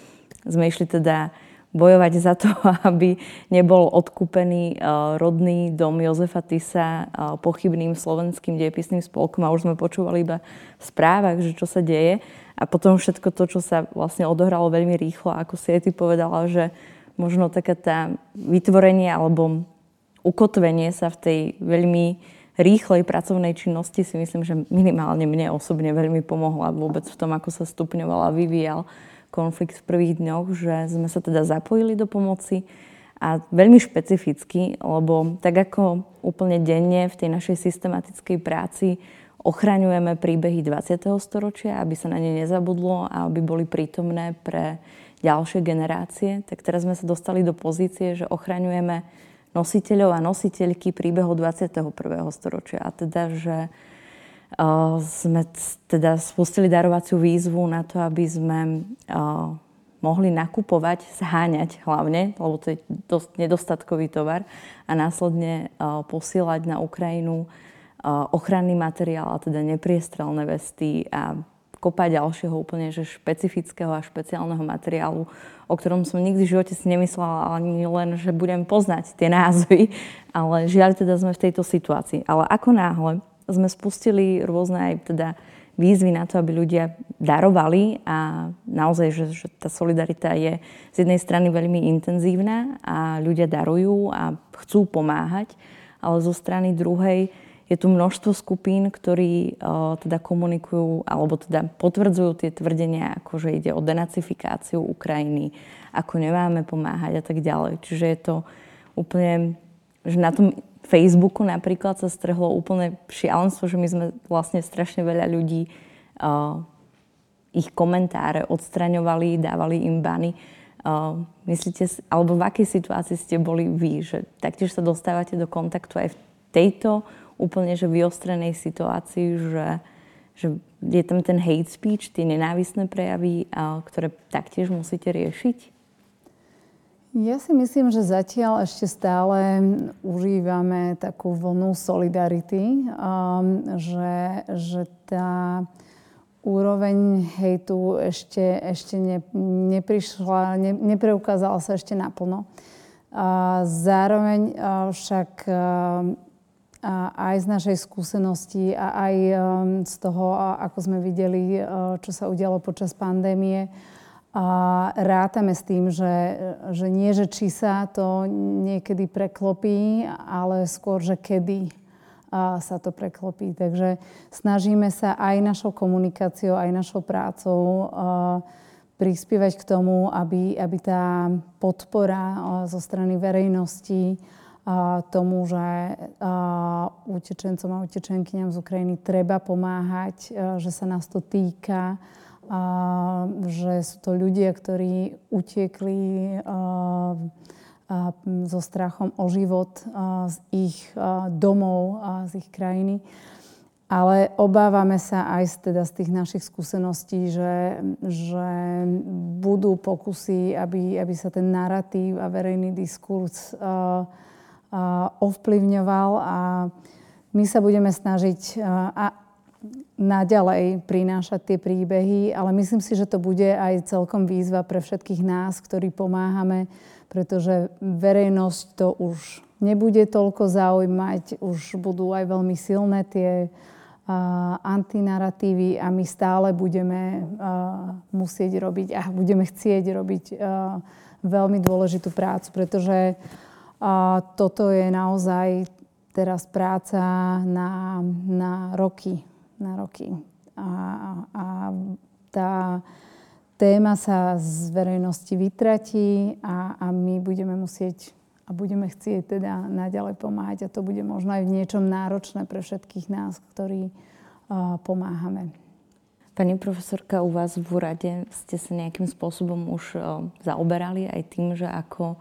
sme išli teda bojovať za to, aby nebol odkúpený e, rodný dom Jozefa Tisa e, pochybným slovenským diepisným spolkom a už sme počúvali iba v správach, že čo sa deje. A potom všetko to, čo sa vlastne odohralo veľmi rýchlo, ako si aj ty povedala, že možno taká tá vytvorenie alebo ukotvenie sa v tej veľmi rýchlej pracovnej činnosti si myslím, že minimálne mne osobne veľmi pomohla vôbec v tom, ako sa stupňovala a vyvíjal konflikt v prvých dňoch, že sme sa teda zapojili do pomoci a veľmi špecificky, lebo tak ako úplne denne v tej našej systematickej práci ochraňujeme príbehy 20. storočia, aby sa na ne nezabudlo a aby boli prítomné pre ďalšie generácie, tak teraz sme sa dostali do pozície, že ochraňujeme nositeľov a nositeľky príbehov 21. storočia. A teda, že sme teda spustili darovaciu výzvu na to, aby sme mohli nakupovať, zháňať hlavne, lebo to je dosť nedostatkový tovar, a následne posielať na Ukrajinu ochranný materiál, a teda nepriestrelné vesty a kopa ďalšieho úplne že špecifického a špeciálneho materiálu, o ktorom som nikdy v živote si nemyslela ani len, že budem poznať tie názvy, ale žiaľ teda sme v tejto situácii. Ale ako náhle sme spustili rôzne aj teda výzvy na to, aby ľudia darovali a naozaj, že, že tá solidarita je z jednej strany veľmi intenzívna a ľudia darujú a chcú pomáhať, ale zo strany druhej je tu množstvo skupín, ktorí uh, teda komunikujú alebo teda potvrdzujú tie tvrdenia, ako že ide o denacifikáciu Ukrajiny, ako nemáme pomáhať a tak ďalej. Čiže je to úplne, že na tom Facebooku napríklad sa strhlo úplne šialenstvo, že my sme vlastne strašne veľa ľudí uh, ich komentáre odstraňovali, dávali im bany. Uh, myslíte, alebo v akej situácii ste boli vy, že taktiež sa dostávate do kontaktu aj v tejto úplne že vyostrenej situácii, že, že je tam ten hate speech, tie nenávisné prejavy, uh, ktoré taktiež musíte riešiť? Ja si myslím, že zatiaľ ešte stále užívame takú vlnu solidarity, um, že, že tá úroveň hejtu ešte, ešte ne, neprišla, ne, nepreukázala sa ešte naplno. Zároveň a však a aj z našej skúsenosti a aj um, z toho, ako sme videli, čo sa udialo počas pandémie, a rátame s tým, že, že nie, že či sa to niekedy preklopí, ale skôr, že kedy sa to preklopí. Takže snažíme sa aj našou komunikáciou, aj našou prácou prispievať k tomu, aby, aby tá podpora zo strany verejnosti tomu, že utečencom a utečenkyňam z Ukrajiny treba pomáhať, že sa nás to týka, a že sú to ľudia, ktorí utiekli so strachom o život z ich domov a z ich krajiny. Ale obávame sa aj teda z tých našich skúseností, že, že budú pokusy, aby, aby sa ten narratív a verejný diskurs a, a ovplyvňoval a my sa budeme snažiť a, naďalej prinášať tie príbehy, ale myslím si, že to bude aj celkom výzva pre všetkých nás, ktorí pomáhame, pretože verejnosť to už nebude toľko zaujímať, už budú aj veľmi silné tie uh, antinarratívy a my stále budeme uh, musieť robiť a budeme chcieť robiť uh, veľmi dôležitú prácu, pretože toto je naozaj teraz práca na, na roky na roky. A, a tá téma sa z verejnosti vytratí a, a my budeme musieť a budeme chcieť teda naďalej pomáhať a to bude možno aj v niečom náročné pre všetkých nás, ktorí uh, pomáhame. Pani profesorka, u vás v úrade ste sa nejakým spôsobom už uh, zaoberali aj tým, že ako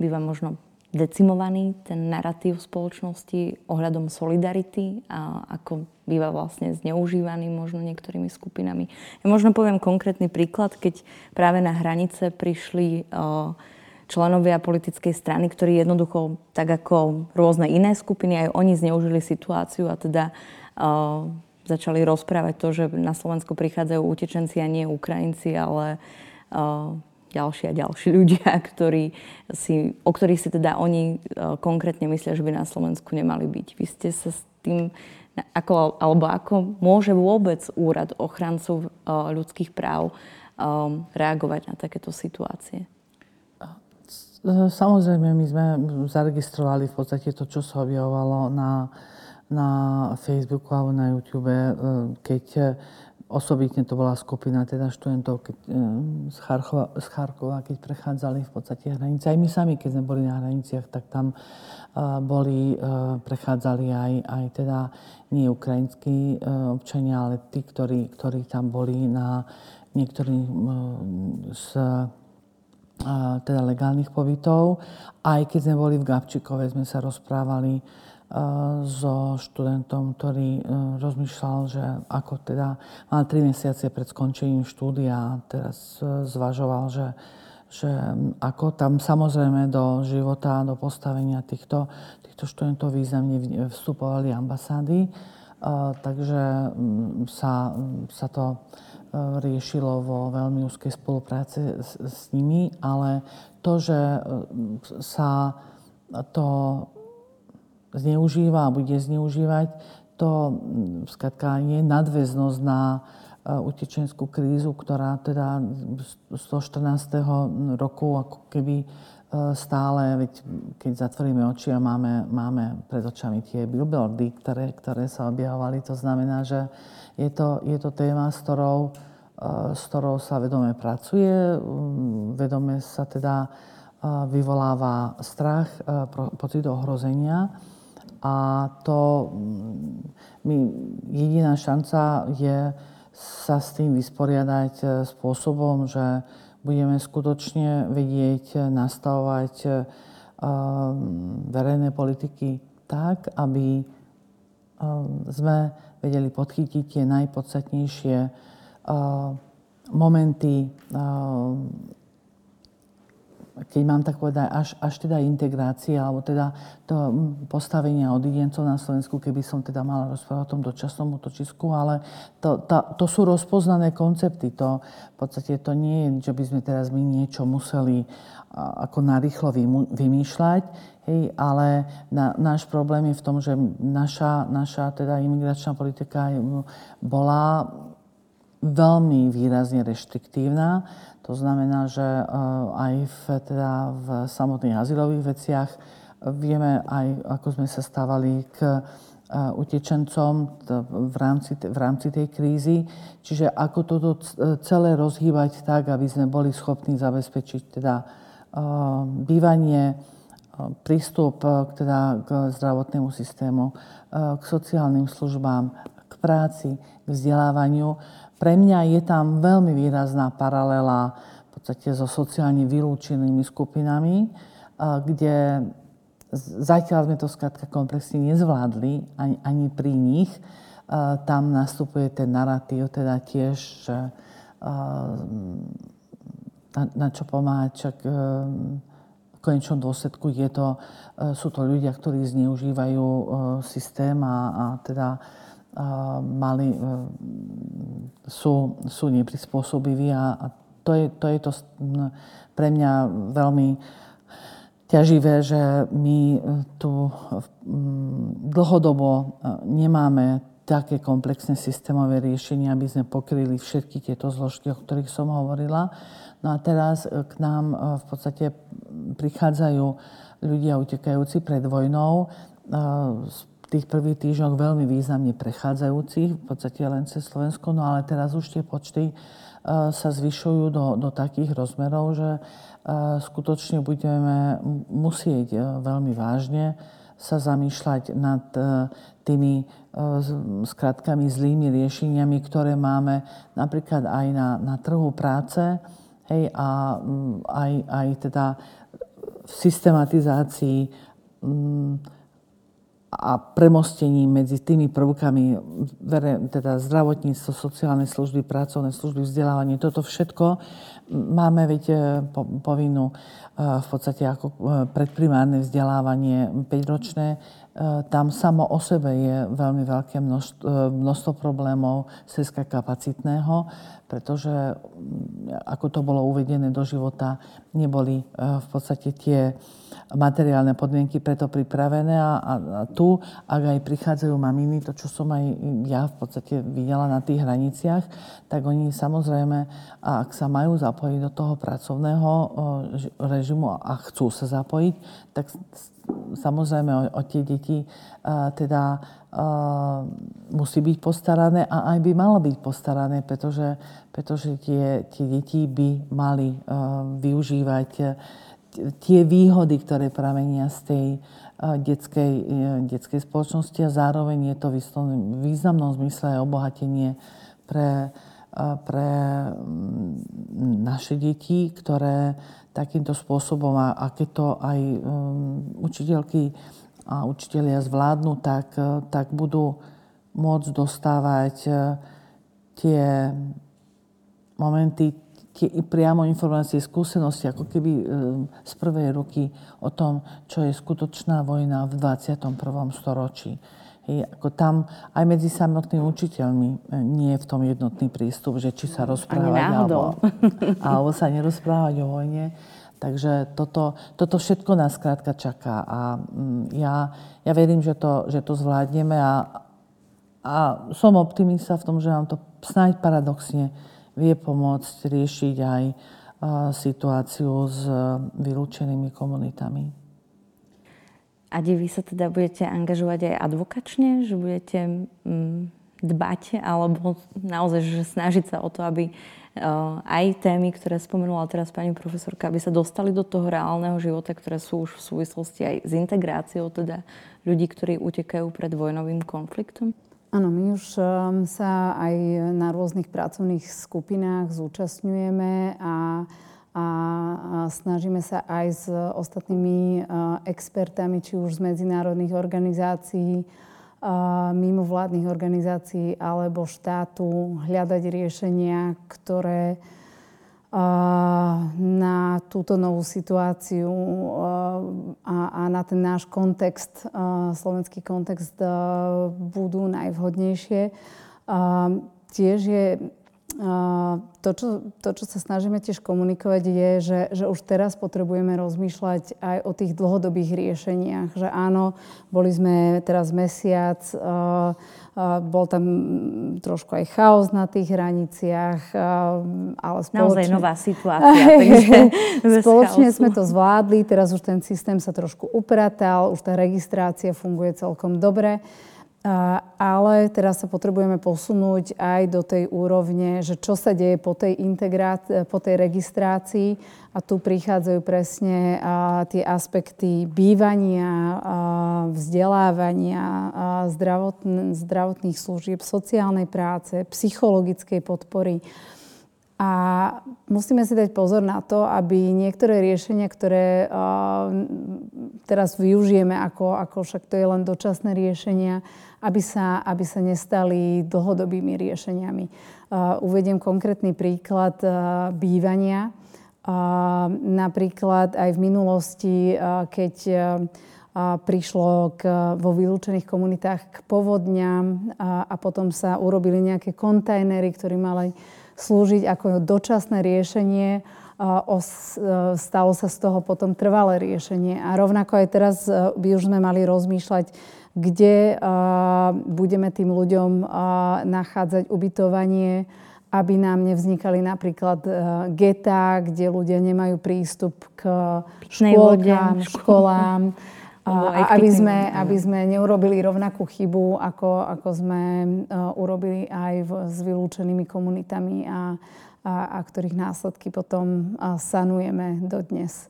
by vám možno decimovaný ten narratív spoločnosti ohľadom solidarity a ako býva vlastne zneužívaný možno niektorými skupinami. Ja možno poviem konkrétny príklad, keď práve na hranice prišli členovia politickej strany, ktorí jednoducho, tak ako rôzne iné skupiny, aj oni zneužili situáciu a teda začali rozprávať to, že na Slovensku prichádzajú utečenci a nie Ukrajinci, ale ďalší a ďalší ľudia, ktorí si, o ktorých si teda oni konkrétne myslia, že by na Slovensku nemali byť. Vy ste sa s tým, ako, alebo ako môže vôbec úrad ochrancu ľudských práv reagovať na takéto situácie? Samozrejme, my sme zaregistrovali v podstate to, čo sa objavovalo na, na Facebooku alebo na YouTube, e, keď e, osobitne to bola skupina teda študentov keď, e, z, Charkova, z Charkova, keď prechádzali v podstate hranice. Aj my sami, keď sme boli na hraniciach, tak tam boli, prechádzali aj, aj teda nie ukrajinskí občania, ale tí, ktorí, ktorí tam boli na niektorí z teda legálnych pobytov. Aj keď sme boli v Gabčíkove, sme sa rozprávali so študentom, ktorý e, rozmýšľal, že ako teda mal 3 mesiace pred skončením štúdia a teraz e, zvažoval, že, že ako tam samozrejme do života, do postavenia týchto, týchto študentov významne vstupovali ambasády. Takže sa, sa to riešilo vo veľmi úzkej spolupráci s, s nimi, ale to, že sa to zneužíva a bude zneužívať, to skratka je nadväznosť na e, utečenskú krízu, ktorá teda z 114. roku ako keby stále, veď keď zatvoríme oči a máme, máme pred očami tie billboardy, ktoré, ktoré sa objavovali, to znamená, že je to, je to téma, s ktorou, eh, s ktorou sa vedome pracuje, mm, vedome sa teda vyvoláva strach, pocit ohrozenia. A to mm, my, jediná šanca je sa s tým vysporiadať spôsobom, že budeme skutočne vedieť nastavovať verejné politiky tak, aby sme vedeli podchytiť tie najpodstatnejšie momenty, keď mám tak povedať, až, až teda integrácia, alebo teda to postavenie odidencov na Slovensku, keby som teda mala rozprávať o tom dočasnom útočisku, ale to, to, to sú rozpoznané koncepty. To, v podstate to nie je, že by sme teraz my niečo museli ako narýchlo vymýšľať. Hej, ale na, náš problém je v tom, že naša, naša teda imigračná politika bola veľmi výrazne reštriktívna. To znamená, že eh, aj v, teda v samotných azylových veciach vieme aj, ako sme sa stávali k eh, utečencom v rámci, v rámci tej krízy. Čiže ako toto celé rozhýbať tak, aby sme boli schopní zabezpečiť teda bývanie, prístup k, teda, k zdravotnému systému, k sociálnym službám, k práci, k vzdelávaniu. Pre mňa je tam veľmi výrazná paralela v podstate so sociálne vylúčenými skupinami, kde zatiaľ sme to skrátka komplexne nezvládli ani, ani pri nich. Tam nastupuje ten narratív, teda tiež, že na, na čo pomáhať, čak konečnom dôsledku je to, sú to ľudia, ktorí zneužívajú systém a, a teda mali, e, sú, sú neprispôsobiví a, a to, je, to je to pre mňa veľmi ťaživé, že my tu dlhodobo nemáme také komplexné systémové riešenia, aby sme pokryli všetky tieto zložky, o ktorých som hovorila. No a teraz e, k nám e, v podstate prichádzajú ľudia utekajúci pred vojnou, e, z tých prvých týždňoch veľmi významne prechádzajúcich, v podstate len cez Slovensko, no ale teraz už tie počty sa zvyšujú do, do takých rozmerov, že skutočne budeme musieť veľmi vážne sa zamýšľať nad tými skratkami, zlými riešeniami, ktoré máme napríklad aj na, na trhu práce, Hej, a aj, aj teda v systematizácii a premostení medzi tými prvkami, teda zdravotníctvo, sociálne služby, pracovné služby, vzdelávanie, toto všetko máme veď e, povinnú e, v podstate ako predprimárne vzdelávanie 5-ročné. Tam samo o sebe je veľmi veľké množstvo, množstvo problémov sredska kapacitného pretože mm, ako to bolo uvedené do života, neboli e, v podstate tie materiálne podmienky preto pripravené a, a, a tu, ak aj prichádzajú maminy, to čo som aj ja v podstate videla na tých hraniciach, tak oni samozrejme, ak sa majú zapojiť do toho pracovného e, režimu a chcú sa zapojiť, tak samozrejme o, o tie deti a, e, teda musí byť postarané a aj by malo byť postarané, pretože, pretože tie, tie deti by mali využívať tie výhody, ktoré pramenia z tej detskej, e, detskej spoločnosti a zároveň je to v významnom zmysle aj obohatenie pre, pre naše deti, ktoré takýmto spôsobom, a, a keď to aj um, učiteľky a učitelia zvládnu, tak, tak budú môcť dostávať e, tie momenty, tie priamo informácie, skúsenosti, ako keby e, z prvej ruky o tom, čo je skutočná vojna v 21. storočí. Hej, ako tam aj medzi samotnými učiteľmi nie je v tom jednotný prístup, že či sa rozprávať alebo, alebo sa nerozprávať o vojne. Takže toto, toto všetko nás krátka čaká a mm, ja, ja verím, že to, že to zvládneme a, a som optimista v tom, že nám to snáď paradoxne vie pomôcť riešiť aj situáciu s vylúčenými komunitami. A vy sa teda budete angažovať aj advokačne, že budete mm, dbať alebo naozaj že snažiť sa o to, aby aj témy, ktoré spomenula teraz pani profesorka, aby sa dostali do toho reálneho života, ktoré sú už v súvislosti aj s integráciou teda ľudí, ktorí utekajú pred vojnovým konfliktom? Áno, my už um, sa aj na rôznych pracovných skupinách zúčastňujeme a, a, snažíme sa aj s ostatnými expertami, či už z medzinárodných organizácií, mimovládnych organizácií alebo štátu hľadať riešenia, ktoré na túto novú situáciu a, na ten náš kontext, slovenský kontext budú najvhodnejšie. Tiež je to čo, to, čo sa snažíme tiež komunikovať, je, že, že už teraz potrebujeme rozmýšľať aj o tých dlhodobých riešeniach. Že áno, boli sme teraz mesiac, bol tam trošku aj chaos na tých hraniciach, ale spoločne... Naozaj nová situácia. takže spoločne sme to zvládli, teraz už ten systém sa trošku upratal, už tá registrácia funguje celkom dobre ale teraz sa potrebujeme posunúť aj do tej úrovne, že čo sa deje po tej, po tej registrácii a tu prichádzajú presne tie aspekty bývania, vzdelávania, zdravotných služieb, sociálnej práce, psychologickej podpory. A musíme si dať pozor na to, aby niektoré riešenia, ktoré teraz využijeme, ako, ako však to je len dočasné riešenia, aby sa, aby sa nestali dlhodobými riešeniami. Uh, uvediem konkrétny príklad uh, bývania. Uh, napríklad aj v minulosti, keď prišlo k, vo vylúčených komunitách k povodňam a, a potom sa urobili nejaké kontajnery, ktoré mali slúžiť ako dočasné riešenie. Stalo sa z toho potom trvalé riešenie. A rovnako aj teraz by už sme mali rozmýšľať, kde budeme tým ľuďom nachádzať ubytovanie, aby nám nevznikali napríklad geta, kde ľudia nemajú prístup k škôlkám, školám. A aby sme, aby sme neurobili rovnakú chybu, ako, ako sme uh, urobili aj v, s vylúčenými komunitami a, a, a ktorých následky potom sanujeme dodnes.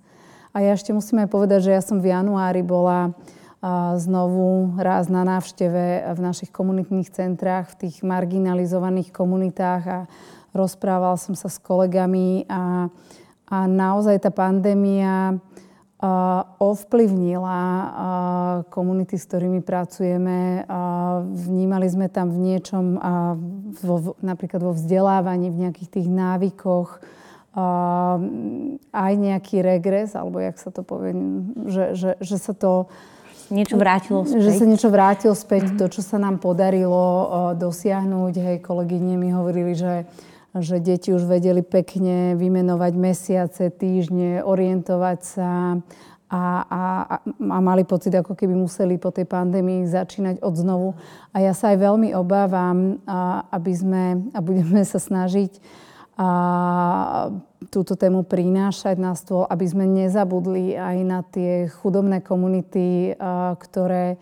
A ja ešte musím aj povedať, že ja som v januári bola znovu raz na návšteve v našich komunitných centrách, v tých marginalizovaných komunitách a rozprával som sa s kolegami a, a naozaj tá pandémia ovplyvnila komunity, s ktorými pracujeme. Vnímali sme tam v niečom, napríklad vo vzdelávaní, v nejakých tých návykoch, aj nejaký regres, alebo jak sa to povie, že, že, že sa to niečo vrátilo späť. Že sa niečo vrátilo späť, mm-hmm. to, čo sa nám podarilo dosiahnuť. Hej, kolegyne mi hovorili, že že deti už vedeli pekne vymenovať mesiace, týždne, orientovať sa a, a, a mali pocit, ako keby museli po tej pandémii začínať od znovu. A ja sa aj veľmi obávam, aby sme, a budeme sa snažiť a, túto tému prinášať na stôl, aby sme nezabudli aj na tie chudobné komunity, ktoré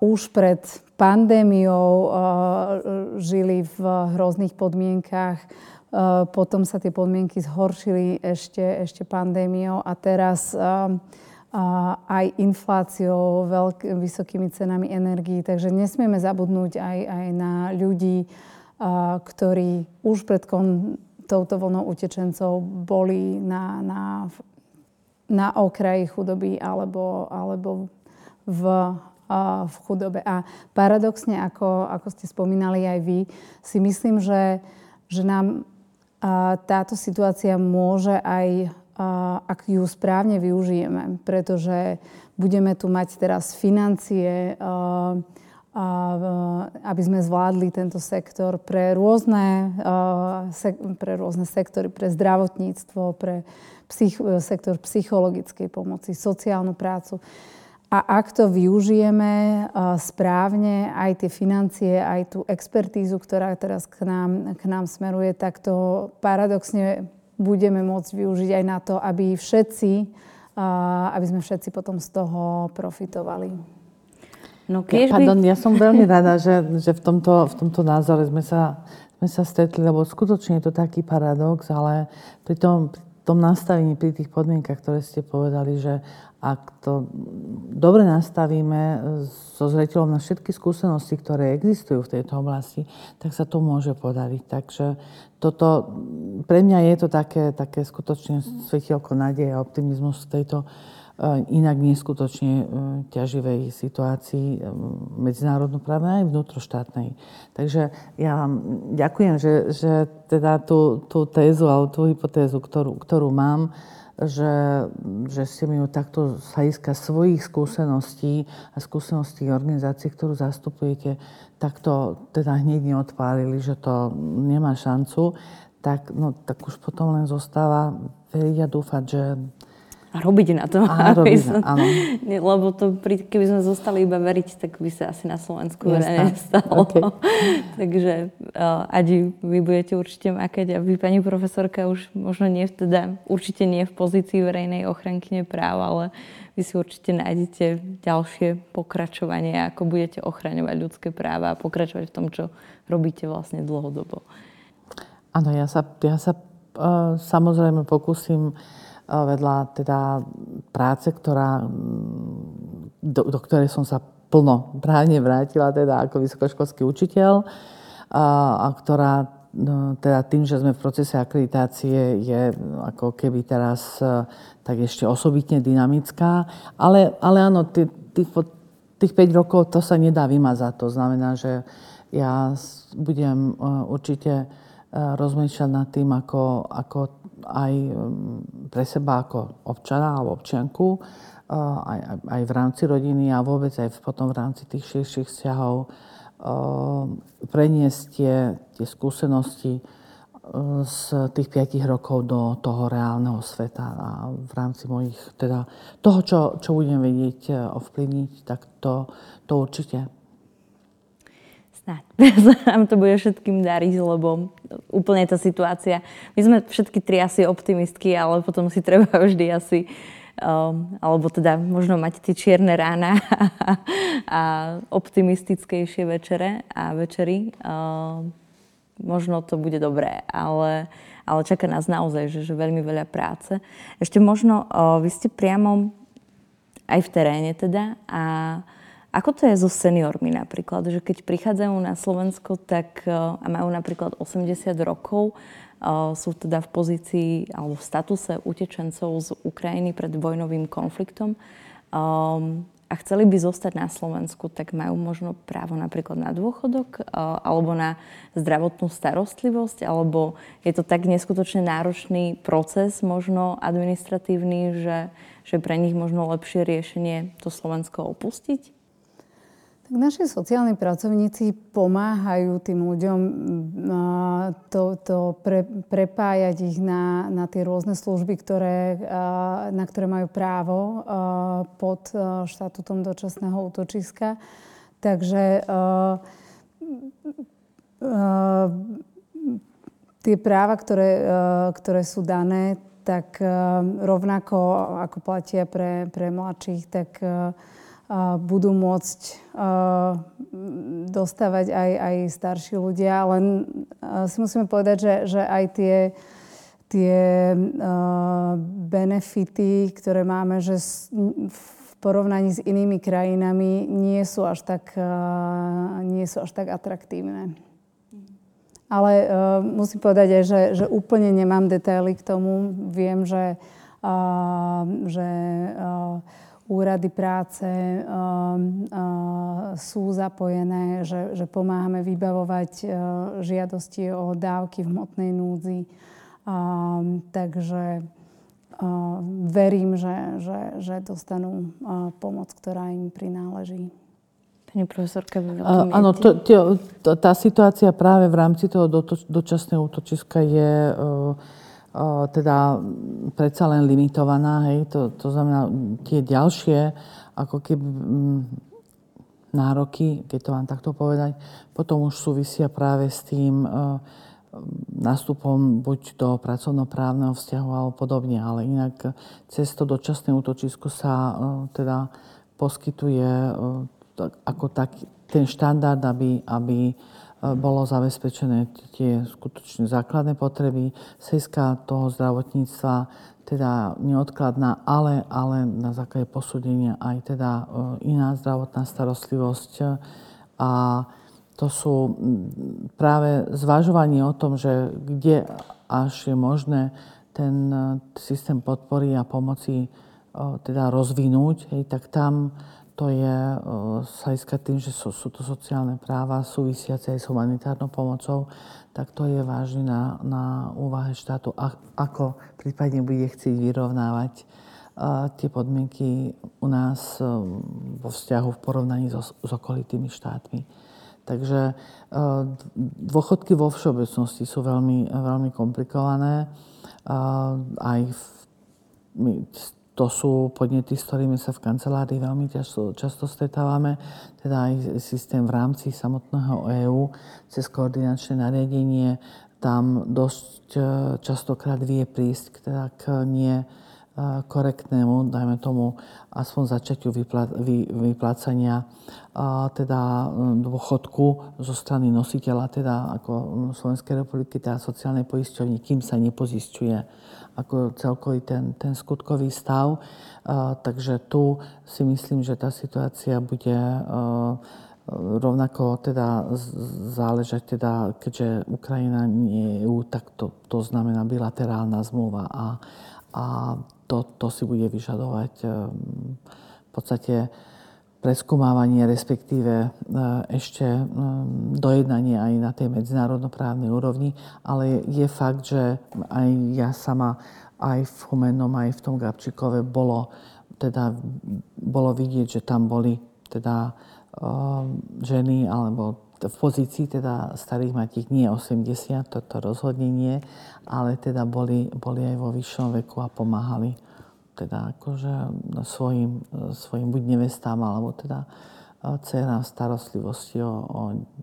už pred pandémiou žili v hrozných podmienkách. Potom sa tie podmienky zhoršili ešte, ešte pandémiou a teraz aj infláciou, veľk, vysokými cenami energií. Takže nesmieme zabudnúť aj, aj na ľudí, ktorí už pred kon, touto vlnou utečencov boli na, na, na okraji chudoby alebo, alebo v v chudobe. A paradoxne, ako, ako ste spomínali aj vy, si myslím, že, že nám táto situácia môže aj, ak ju správne využijeme, pretože budeme tu mať teraz financie, aby sme zvládli tento sektor pre rôzne, pre rôzne sektory, pre zdravotníctvo, pre psych, sektor psychologickej pomoci, sociálnu prácu. A ak to využijeme správne, aj tie financie, aj tú expertízu, ktorá teraz k nám, k nám smeruje, tak to paradoxne budeme môcť využiť aj na to, aby všetci, aby sme všetci potom z toho profitovali. No, ja, pardon, by... ja som veľmi rada, že, že v, tomto, v tomto názore sme sa, sme sa stretli, lebo skutočne je to taký paradox, ale pri tom, pri tom nastavení, pri tých podmienkach, ktoré ste povedali, že ak to dobre nastavíme so zreteľom na všetky skúsenosti, ktoré existujú v tejto oblasti, tak sa to môže podariť. Takže toto, pre mňa je to také, také skutočne svetielko nádeje a optimizmus v tejto inak neskutočne eh, ťaživej situácii eh, medzinárodnoprávnej aj vnútroštátnej. Takže ja vám ďakujem, že, že teda tú, tú tézu alebo tú hypotézu, ktorú, ktorú mám, že, že ste mi ju takto z hľadiska svojich skúseností a skúseností organizácií, ktorú zastupujete, takto teda hneď neodpálili, že to nemá šancu, tak, no, tak už potom len zostáva veriť a dúfať, že a robiť na to. A robiť, som, áno. Lebo to, keby sme zostali iba veriť, tak by sa asi na Slovensku veľa nestalo. Okay. Takže uh, Adi, vy budete určite makať a vy, pani profesorka, už možno nie, teda, určite nie v pozícii verejnej ochrankyne práv, ale vy si určite nájdete ďalšie pokračovanie, ako budete ochraňovať ľudské práva a pokračovať v tom, čo robíte vlastne dlhodobo. Áno, ja sa, ja sa uh, samozrejme pokúsim vedľa teda práce, ktorá, do, do ktorej som sa plno právne vrátila teda ako vysokoškolský učiteľ a, a ktorá no, teda tým, že sme v procese akreditácie, je ako keby teraz e, tak ešte osobitne dynamická. Ale, ale áno, tých, tých, tých 5 rokov to sa nedá vymazať. To znamená, že ja budem určite rozmýšľať nad tým, ako, ako aj mm, pre seba ako občana alebo občianku, aj, aj v rámci rodiny a vôbec aj potom v rámci tých širších vzťahov preniesť tie, tie skúsenosti z tých 5 rokov do toho reálneho sveta. A v rámci mojich, teda toho, čo, čo budem vedieť ovplyvniť, tak to, to určite snáď nám to bude všetkým dariť, lebo úplne tá situácia, my sme všetky tri asi optimistky, ale potom si treba vždy asi um, alebo teda možno mať tie čierne rána a optimistickejšie večere a večery. Um, možno to bude dobré, ale, ale čaká nás naozaj, že, že veľmi veľa práce. Ešte možno, uh, vy ste priamo aj v teréne teda a ako to je so seniormi napríklad? Že keď prichádzajú na Slovensko tak, e, a majú napríklad 80 rokov, sú teda v pozícii alebo v statuse utečencov z Ukrajiny pred vojnovým konfliktom a chceli by zostať na Slovensku, tak majú možno právo napríklad na dôchodok alebo na zdravotnú starostlivosť, alebo je to tak neskutočne náročný proces, možno administratívny, že, že pre nich možno lepšie riešenie to Slovensko opustiť? Tak naši sociálni pracovníci pomáhajú tým ľuďom to, to pre, prepájať ich na, na tie rôzne služby, ktoré, na ktoré majú právo pod štatutom dočasného útočiska. Takže tie práva, ktoré, ktoré sú dané, tak rovnako ako platia pre, pre mladších, tak budú môcť dostávať aj, aj starší ľudia. Len si musíme povedať, že, že aj tie, tie benefity, ktoré máme, že v porovnaní s inými krajinami nie sú až tak, nie sú až tak atraktívne. Ale uh, musím povedať aj, že, že úplne nemám detaily k tomu. Viem, že, uh, že uh, úrady práce um, uh, sú zapojené, že, že pomáhame vybavovať uh, žiadosti o dávky v hmotnej núdzi. Um, takže uh, verím, že, že, že dostanú pomoc, ktorá im prináleží. Pani profesorka, uh, Áno, to, to, tá situácia práve v rámci toho dočasného útočiska je uh, teda predsa len limitovaná, hej, to, to znamená tie ďalšie ako keby mm, nároky, keď to mám takto povedať, potom už súvisia práve s tým e, nástupom buď do pracovnoprávneho vzťahu alebo podobne, ale inak cez to dočasné útočisko sa e, teda poskytuje e, ako tak, ten štandard, aby, aby bolo zabezpečené tie skutočne základné potreby sejska toho zdravotníctva, teda neodkladná, ale, ale na základe posúdenia aj teda e, iná zdravotná starostlivosť. A to sú práve zvažovanie o tom, že kde až je možné ten e, systém podpory a pomoci teda rozvinúť, hej, tak tam to je sa hľadiska tým, že sú, sú to sociálne práva súvisiace aj s humanitárnou pomocou, tak to je vážne na, na úvahe štátu, ako prípadne bude chcieť vyrovnávať uh, tie podmienky u nás uh, vo vzťahu v porovnaní so, s okolitými štátmi. Takže dôchodky vo všeobecnosti sú veľmi, veľmi komplikované. Aj v, my to sú podnety, s ktorými sa v kancelárii veľmi často, často stretávame, teda aj systém v rámci samotného EÚ cez koordinačné nariadenie. Tam dosť e, častokrát vie prísť teda k nie korektnému, dajme tomu, aspoň začiatiu vyplá, vy, vyplácania teda dôchodku zo strany nositeľa, teda ako Slovenskej republiky, teda sociálnej poisťovne, kým sa nepozisťuje ako celkový ten, ten skutkový stav. takže tu si myslím, že tá situácia bude rovnako teda záležať, teda, keďže Ukrajina nie je EU, tak to, to znamená bilaterálna zmluva a, a to, to si bude vyžadovať v podstate preskúmávanie, respektíve e, ešte e, dojednanie aj na tej medzinárodnoprávnej úrovni, ale je fakt, že aj ja sama aj v Humennom, aj v tom Gabčíkove bolo, teda, bolo vidieť, že tam boli teda ženy alebo v pozícii teda starých matík nie 80, toto rozhodne nie, ale teda boli, boli aj vo vyššom veku a pomáhali teda akože svojim, svojim buď nevestám, alebo teda e, dcerám starostlivosti o, o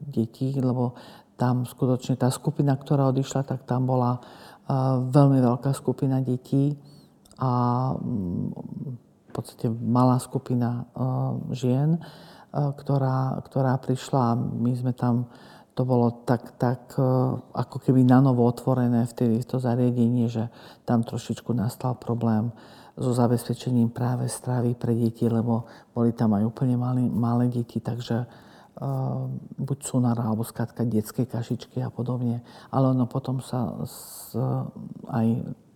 deti, lebo tam skutočne tá skupina, ktorá odišla, tak tam bola uh, veľmi veľká skupina detí a um, v podstate malá skupina uh, žien, ktorá, ktorá prišla. My sme tam, to bolo tak, tak ako keby na novo otvorené vtedy to zariadenie, že tam trošičku nastal problém so zabezpečením práve stravy pre deti, lebo boli tam aj úplne malé, malé deti, takže buď sunara, alebo skrátka detské kašičky a podobne. Ale ono potom sa s, aj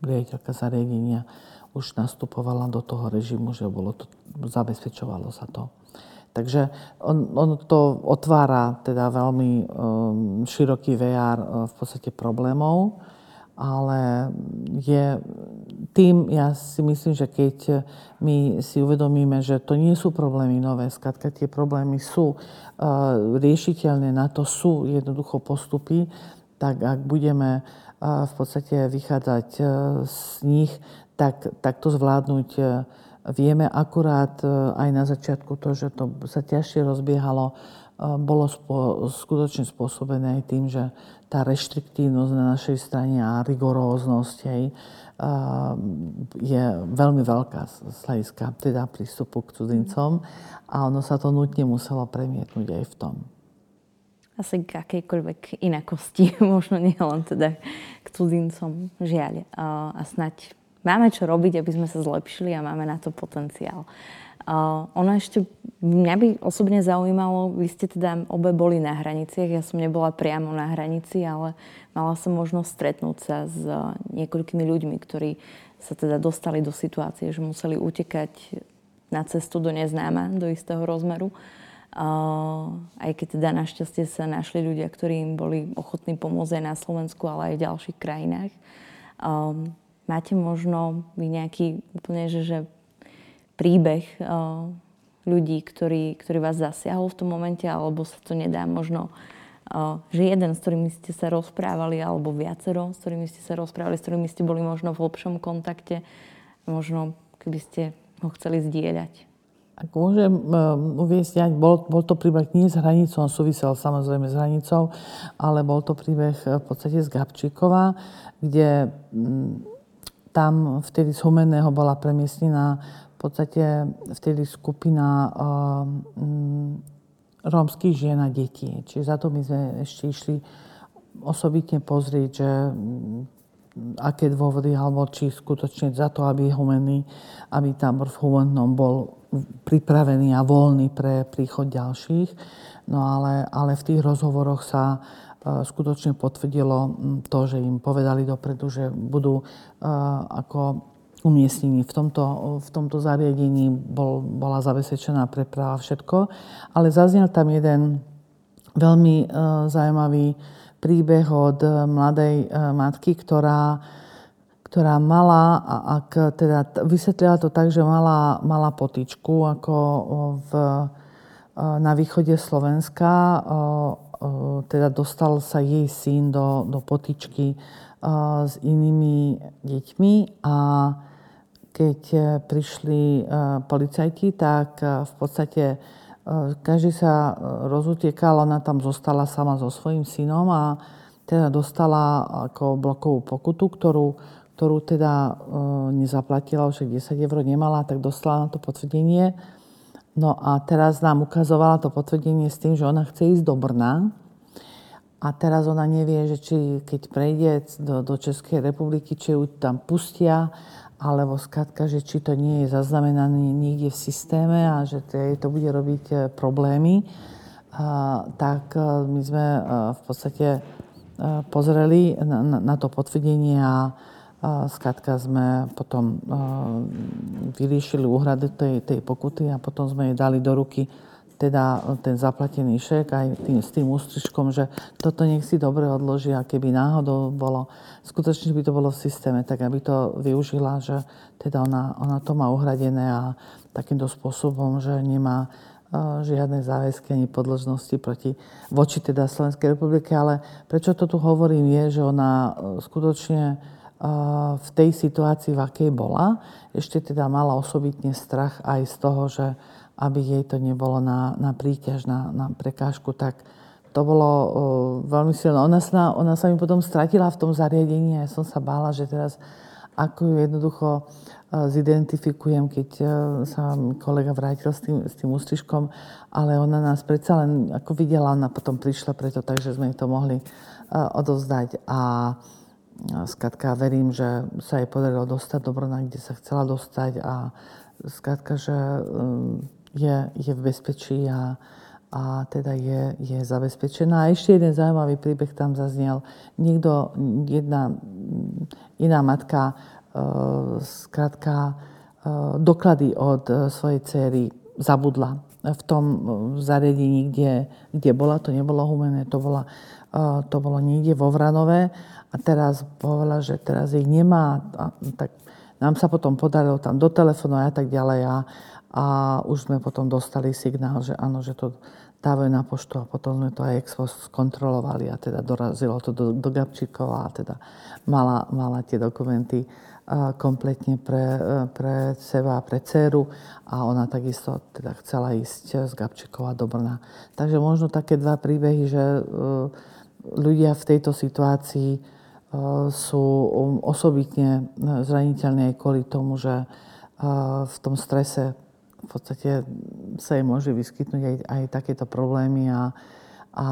riaditeľka zariadenia už nastupovala do toho režimu, že bolo to, zabezpečovalo sa to. Takže on, on to otvára teda veľmi um, široký VR uh, v podstate problémov, ale je tým, ja si myslím, že keď my si uvedomíme, že to nie sú problémy nové, skladka tie problémy sú uh, riešiteľné, na to sú jednoducho postupy, tak ak budeme uh, v podstate vychádzať uh, z nich, tak, tak to zvládnuť uh, Vieme akurát e, aj na začiatku to, že to sa ťažšie rozbiehalo, e, bolo spo, skutočne spôsobené aj tým, že tá reštriktívnosť na našej strane a rigoróznosť hej, e, je veľmi veľká z hľadiska teda prístupu k cudzincom a ono sa to nutne muselo premietnúť aj v tom. Asi k akejkoľvek inakosti, možno nie len teda k cudzincom, žiaľ. A snať máme čo robiť, aby sme sa zlepšili a máme na to potenciál. Uh, ono ešte, mňa by osobne zaujímalo, vy ste teda obe boli na hraniciach, ja som nebola priamo na hranici, ale mala som možnosť stretnúť sa s niekoľkými ľuďmi, ktorí sa teda dostali do situácie, že museli utekať na cestu do neznáma, do istého rozmeru. Uh, aj keď teda našťastie sa našli ľudia, ktorí im boli ochotní pomôcť aj na Slovensku, ale aj v ďalších krajinách. Um, Máte možno vy nejaký úplne, že, že príbeh uh, ľudí, ktorí, ktorí vás zasiahol v tom momente, alebo sa to nedá možno, uh, že jeden, s ktorými ste sa rozprávali, alebo viacero, s ktorými ste sa rozprávali, s ktorými ste boli možno v hlbšom kontakte, možno keby ste ho chceli zdieľať. Ak môžem um, uviesť, ja, bol, bol to príbeh nie s hranicou, on súvisel samozrejme s hranicou, ale bol to príbeh v podstate z Gabčíkova, kde um, tam vtedy z Humenného bola premiestnená v podstate vtedy skupina um, rómskych žien a detí. Čiže za to my sme ešte išli osobitne pozrieť, že um, aké dôvody, alebo či skutočne za to, aby Humenný, aby tam v Humennom bol pripravený a voľný pre príchod ďalších. No ale, ale v tých rozhovoroch sa skutočne potvrdilo to, že im povedali dopredu, že budú ako umiestnení v tomto, v tomto zariadení, bol, bola zabezpečená preprava všetko. Ale zaznel tam jeden veľmi zaujímavý príbeh od mladej matky, ktorá, ktorá mala, ak teda vysvetlila to tak, že mala, mala potičku ako v, na východe Slovenska teda dostal sa jej syn do, do potičky s inými deťmi a keď e, prišli e, policajti, tak e, v podstate každý sa rozutiekal, ona tam zostala sama so svojím synom a teda dostala ako blokovú pokutu, ktorú, ktorú teda nezaplatila, už 10 eur nemala, tak dostala na to potvrdenie No a teraz nám ukazovala to potvrdenie s tým, že ona chce ísť do Brna. A teraz ona nevie, že či keď prejde do, do Českej republiky, či ju tam pustia, alebo skratka, že či to nie je zaznamenané niekde v systéme a že to, bude robiť e, problémy. Tak e, my sme e, v podstate pozreli na, na, na to potvrdenie a Skrátka sme potom vyriešili úhrady tej, tej pokuty a potom sme jej dali do ruky teda ten zaplatený šek aj tým, s tým ústrižkom, že toto nech si dobre odloží a keby náhodou bolo, skutočne by to bolo v systéme, tak aby to využila, že teda ona, ona to má uhradené a takýmto spôsobom, že nemá žiadne záväzky ani podložnosti proti, voči teda Slovenskej republike, ale prečo to tu hovorím je, že ona skutočne v tej situácii, v akej bola. Ešte teda mala osobitne strach aj z toho, že aby jej to nebolo na, na príťaž, na, na prekážku, tak to bolo uh, veľmi silné. Ona sa, ona sa mi potom stratila v tom zariadení a ja som sa bála, že teraz ako ju jednoducho uh, zidentifikujem, keď uh, sa kolega vrátil s tým, s tým ústrižkom, ale ona nás predsa len ako videla, ona potom prišla preto, takže sme to mohli uh, odovzdať. A uh, Skladka, verím, že sa jej podarilo dostať do Brna, kde sa chcela dostať a skladka, že um, je, je v bezpečí a, a teda je, je zabezpečená. A ešte jeden zaujímavý príbeh tam zaznel. Niekto, jedna iná matka, skrátka, doklady od svojej cery zabudla v tom zariadení, kde, kde bola. To nebolo humené, to, bola, to bolo niekde vo Vranové. A teraz povedala, že teraz ich nemá. A, tak nám sa potom podarilo tam do telefónu a tak ďalej a, a už sme potom dostali signál, že áno, že to dávajú na poštu a potom sme to aj expo skontrolovali a teda dorazilo to do, do Gabčíkova a teda mala, mala tie dokumenty kompletne pre, uh, pre seba a pre dceru a ona takisto teda chcela ísť z Gabčíkova do Brna. Takže možno také dva príbehy, že uh, ľudia v tejto situácii sú um, osobitne e, zraniteľní aj kvôli tomu, že e, v tom strese v podstate sa im môže vyskytnúť aj, aj takéto problémy a, a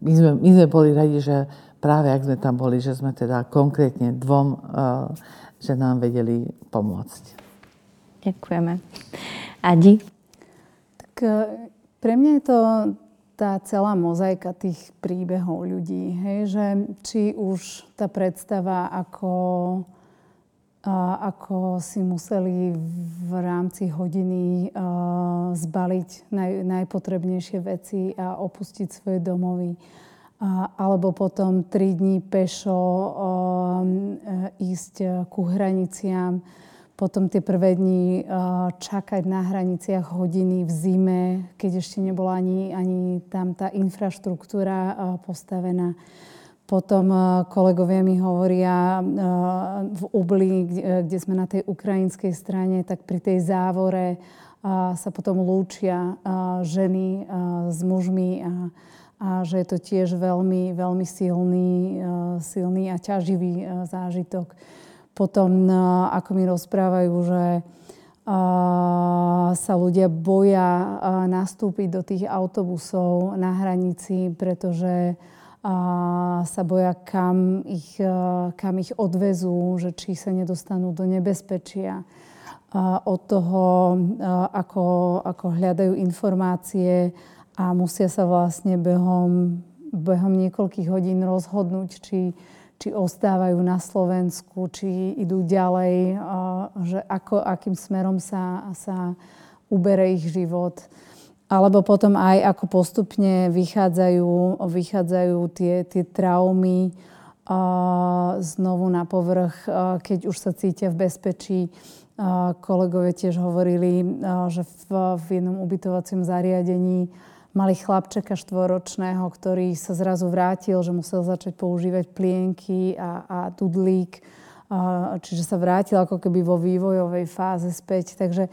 my, sme, my sme boli radi, že práve ak sme tam boli, že sme teda konkrétne dvom uh, ženám vedeli pomôcť. Ďakujeme. Adi? Tak pre mňa je to tá celá mozaika tých príbehov ľudí. Hej, že či už tá predstava, ako, a, ako si museli v rámci hodiny a, zbaliť naj, najpotrebnejšie veci a opustiť svoje domovy. A, alebo potom tri dní pešo a, a, ísť ku hraniciam potom tie prvé dni čakať na hraniciach hodiny v zime, keď ešte nebola ani, ani tam tá infraštruktúra postavená. Potom kolegovia mi hovoria v Ubli, kde sme na tej ukrajinskej strane, tak pri tej závore sa potom lúčia ženy s mužmi a, a že je to tiež veľmi, veľmi silný, silný a ťaživý zážitok. Potom, ako mi rozprávajú, že sa ľudia boja nastúpiť do tých autobusov na hranici, pretože sa boja, kam ich, kam ich odvezú, že či sa nedostanú do nebezpečia. Od toho, ako, ako hľadajú informácie a musia sa vlastne behom, behom niekoľkých hodín rozhodnúť, či, či ostávajú na Slovensku, či idú ďalej, že ako, akým smerom sa, sa ubere ich život. Alebo potom aj ako postupne vychádzajú, vychádzajú tie, tie traumy znovu na povrch, keď už sa cítia v bezpečí. Kolegovia tiež hovorili, že v, v jednom ubytovacom zariadení mali chlapčeka štvoročného, ktorý sa zrazu vrátil, že musel začať používať plienky a, a dudlík. Čiže sa vrátil ako keby vo vývojovej fáze späť. Takže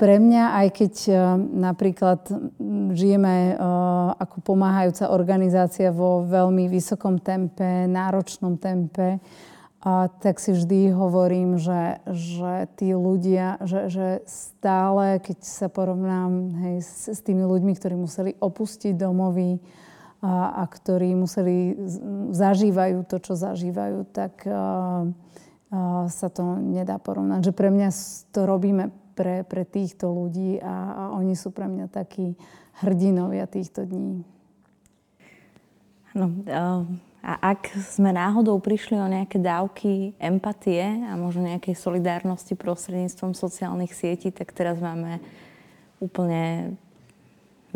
pre mňa, aj keď e, napríklad žijeme e, ako pomáhajúca organizácia vo veľmi vysokom tempe, náročnom tempe, a tak si vždy hovorím, že, že tí ľudia, že, že stále, keď sa porovnám hej, s, s tými ľuďmi, ktorí museli opustiť domovy a, a ktorí museli, zažívajú to, čo zažívajú, tak a, a, sa to nedá porovnať. Že pre mňa to robíme pre, pre týchto ľudí a, a oni sú pre mňa takí hrdinovia týchto dní. No, uh a ak sme náhodou prišli o nejaké dávky empatie a možno nejakej solidárnosti prostredníctvom sociálnych sietí, tak teraz máme úplne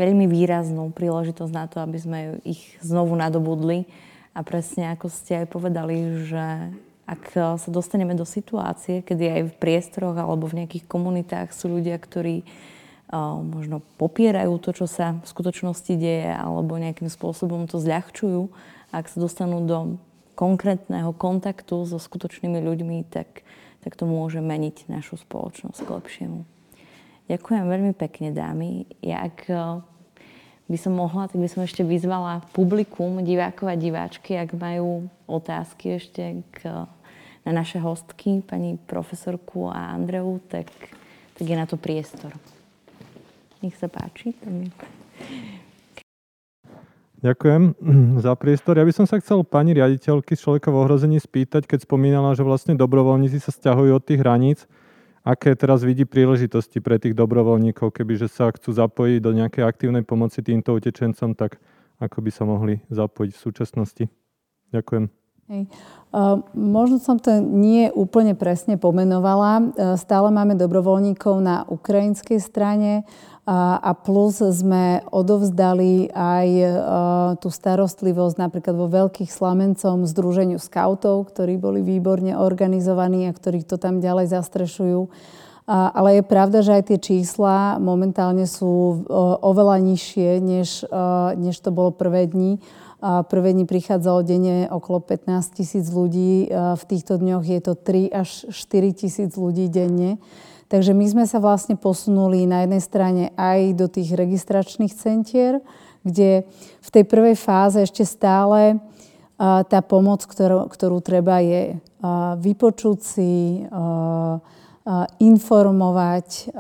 veľmi výraznú príležitosť na to, aby sme ich znovu nadobudli. A presne ako ste aj povedali, že ak sa dostaneme do situácie, kedy aj v priestoroch alebo v nejakých komunitách sú ľudia, ktorí možno popierajú to, čo sa v skutočnosti deje, alebo nejakým spôsobom to zľahčujú, ak sa dostanú do konkrétneho kontaktu so skutočnými ľuďmi, tak, tak to môže meniť našu spoločnosť k lepšiemu. Ďakujem veľmi pekne, dámy. Ja, ak eh, by som mohla, tak by som ešte vyzvala publikum, divákov a diváčky, ak majú otázky ešte k, na naše hostky, pani profesorku a Andreu, tak, tak je na to priestor. Nech sa páči. Ďakujem za priestor. Ja by som sa chcel pani riaditeľky z človeka v ohrození spýtať, keď spomínala, že vlastne dobrovoľníci sa stiahujú od tých hraníc aké teraz vidí príležitosti pre tých dobrovoľníkov, kebyže sa chcú zapojiť do nejakej aktívnej pomoci týmto utečencom, tak ako by sa mohli zapojiť v súčasnosti. Ďakujem. Hej. Možno som to nie úplne presne pomenovala. Uh, stále máme dobrovoľníkov na ukrajinskej strane a plus sme odovzdali aj tú starostlivosť napríklad vo Veľkých Slamencom Združeniu skautov, ktorí boli výborne organizovaní a ktorí to tam ďalej zastrešujú. Ale je pravda, že aj tie čísla momentálne sú oveľa nižšie, než, než to bolo prvé dni. Prvé dni prichádzalo denne okolo 15 tisíc ľudí. V týchto dňoch je to 3 až 4 tisíc ľudí denne. Takže my sme sa vlastne posunuli na jednej strane aj do tých registračných centier, kde v tej prvej fáze ešte stále tá pomoc, ktorú, ktorú treba je vypočuť si, informovať,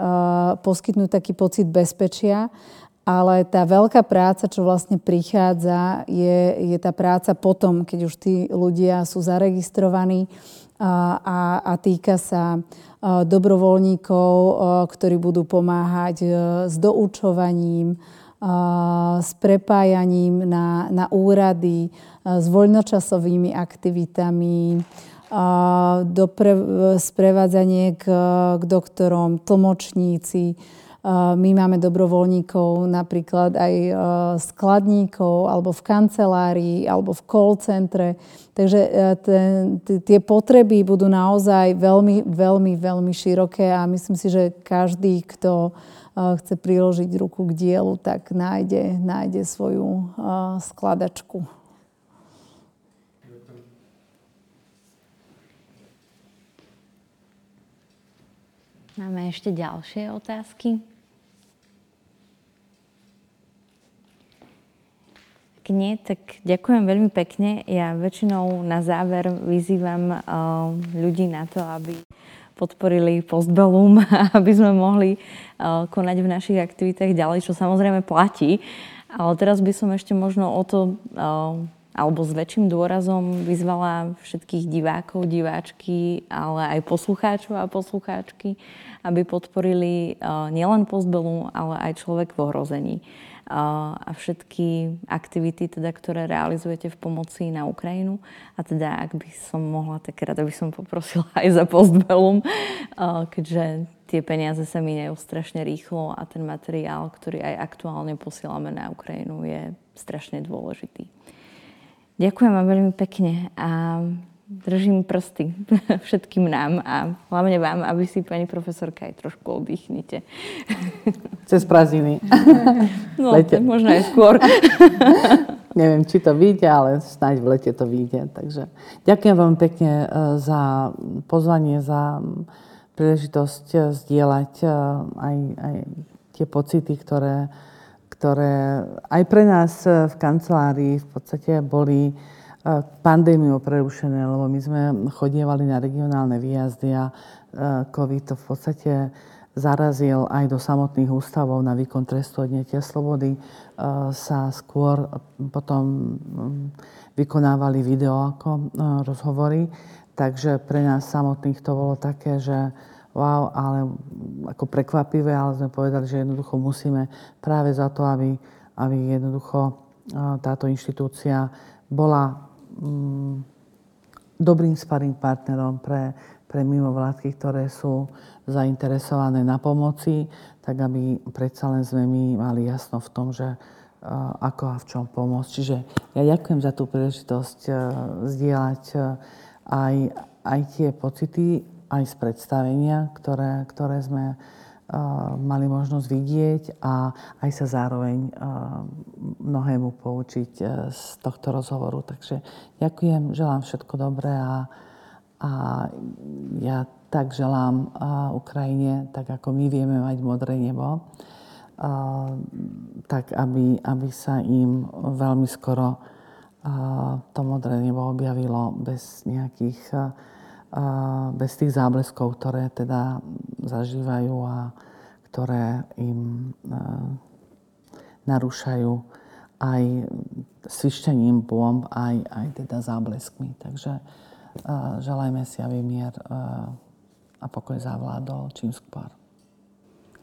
poskytnúť taký pocit bezpečia. Ale tá veľká práca, čo vlastne prichádza, je, je tá práca potom, keď už tí ľudia sú zaregistrovaní a, a, a týka sa dobrovoľníkov, ktorí budú pomáhať e, s doučovaním, s prepájaním na, na úrady, s voľnočasovými aktivitami, dopre, sprevádzanie k, k doktorom, tlmočníci, my máme dobrovoľníkov napríklad aj e, skladníkov, alebo v kancelárii, alebo v call centre. Takže e, ten, tie potreby budú naozaj veľmi, veľmi, veľmi široké a myslím si, že každý, kto chce priložiť ruku k dielu, tak nájde, nájde svoju skladačku. Máme ešte ďalšie otázky? Ak nie, tak ďakujem veľmi pekne. Ja väčšinou na záver vyzývam uh, ľudí na to, aby podporili postbellum, aby sme mohli uh, konať v našich aktivitách ďalej, čo samozrejme platí. Ale teraz by som ešte možno o to, uh, alebo s väčším dôrazom vyzvala všetkých divákov, diváčky, ale aj poslucháčov a poslucháčky, aby podporili nielen postbellum, ale aj človek v ohrození a všetky aktivity, teda, ktoré realizujete v pomoci na Ukrajinu. A teda, ak by som mohla, tak rada by som poprosila aj za postbellum, keďže tie peniaze sa minajú strašne rýchlo a ten materiál, ktorý aj aktuálne posielame na Ukrajinu, je strašne dôležitý. Ďakujem vám veľmi pekne a držím prsty všetkým nám a hlavne vám, aby si pani profesorka aj trošku oddychnite. Cez prázdniny. No, lete. možno aj skôr. Neviem, či to vyjde, ale snáď v lete to vyjde. Takže ďakujem veľmi pekne e, za pozvanie, za príležitosť e, zdieľať e, aj, aj tie pocity, ktoré, ktoré aj pre nás v kancelárii v podstate boli pandémiou prerušené, lebo my sme chodievali na regionálne výjazdy a COVID to v podstate zarazil aj do samotných ústavov na výkon trestu odnetia slobody. Sa skôr potom mm, vykonávali video ako rozhovory. Takže pre nás samotných to bolo také, že wow, ale ako prekvapivé, ale sme povedali, že jednoducho musíme práve za to, aby, aby jednoducho táto inštitúcia bola Mm, dobrým sparring partnerom pre, pre mimovládky, ktoré sú zainteresované na pomoci, tak aby predsa len sme my mali jasno v tom, že ako a v čom pomôcť. Čiže ja ďakujem za tú príležitosť zdieľať aj, aj tie pocity, aj z predstavenia, ktoré, ktoré sme mali možnosť vidieť a aj sa zároveň mnohému poučiť e, z tohto rozhovoru. Takže ďakujem, želám všetko dobré a, a ja tak želám Ukrajine, tak ako my vieme mať modré nebo, tak aby, aby sa im veľmi skoro to modré nebo objavilo bez nejakých bez tých zábleskov, ktoré teda zažívajú a ktoré im narúšajú aj svišťaním bomb, aj, aj teda zábleskmi. Takže želajme si, aby mier a pokoj zavládol čím skôr.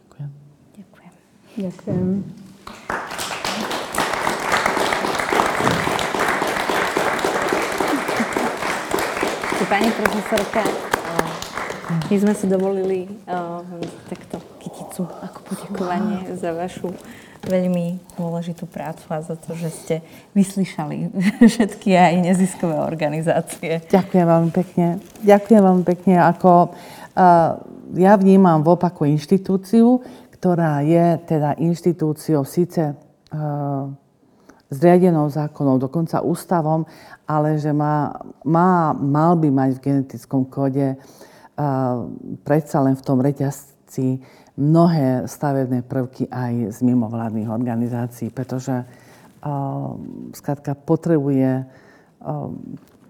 Ďakujem. Ďakujem. Ďakujem. Pani profesorka, my sme si dovolili uh, takto kyticu ako poďakovanie za vašu veľmi dôležitú prácu a za to, že ste vyslyšali všetky aj neziskové organizácie. Ďakujem veľmi pekne. Ďakujem veľmi pekne. Ako, uh, ja vnímam v opaku inštitúciu, ktorá je teda inštitúciou síce uh, zriadenou zákonom, dokonca ústavom, ale že má, má, mal by mať v genetickom kóde uh, predsa len v tom reťazci mnohé stavebné prvky aj z mimovládnych organizácií, pretože uh, skrátka potrebuje uh,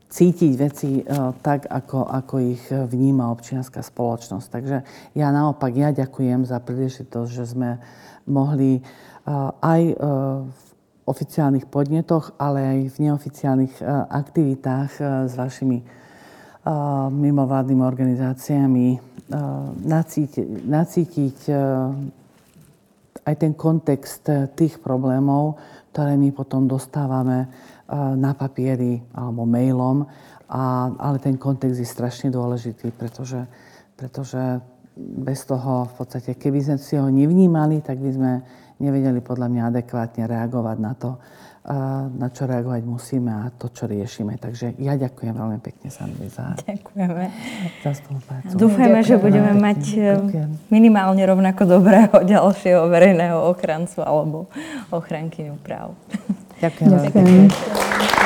cítiť veci uh, tak, ako, ako ich vníma občianská spoločnosť. Takže ja naopak, ja ďakujem za príležitosť, že sme mohli uh, aj uh, oficiálnych podnetoch, ale aj v neoficiálnych uh, aktivitách uh, s vašimi uh, mimovládnymi organizáciami nacítiť, nacítiť aj ten kontext tých problémov, ktoré my potom dostávame na papieri alebo mailom. A, ale ten kontext je strašne dôležitý, pretože, pretože bez toho v podstate, keby sme si ho nevnímali, tak by sme nevedeli podľa mňa adekvátne reagovať na to, na čo reagovať musíme a to, čo riešime. Takže ja ďakujem veľmi pekne, Sandri, za, Ďakujeme. za spoluprácu. Dúfajme, že budeme mať eh, ďakujem. minimálne rovnako dobrého ďalšieho verejného ochrancu alebo ochrankyňu práv. Ďakujem. ďakujem.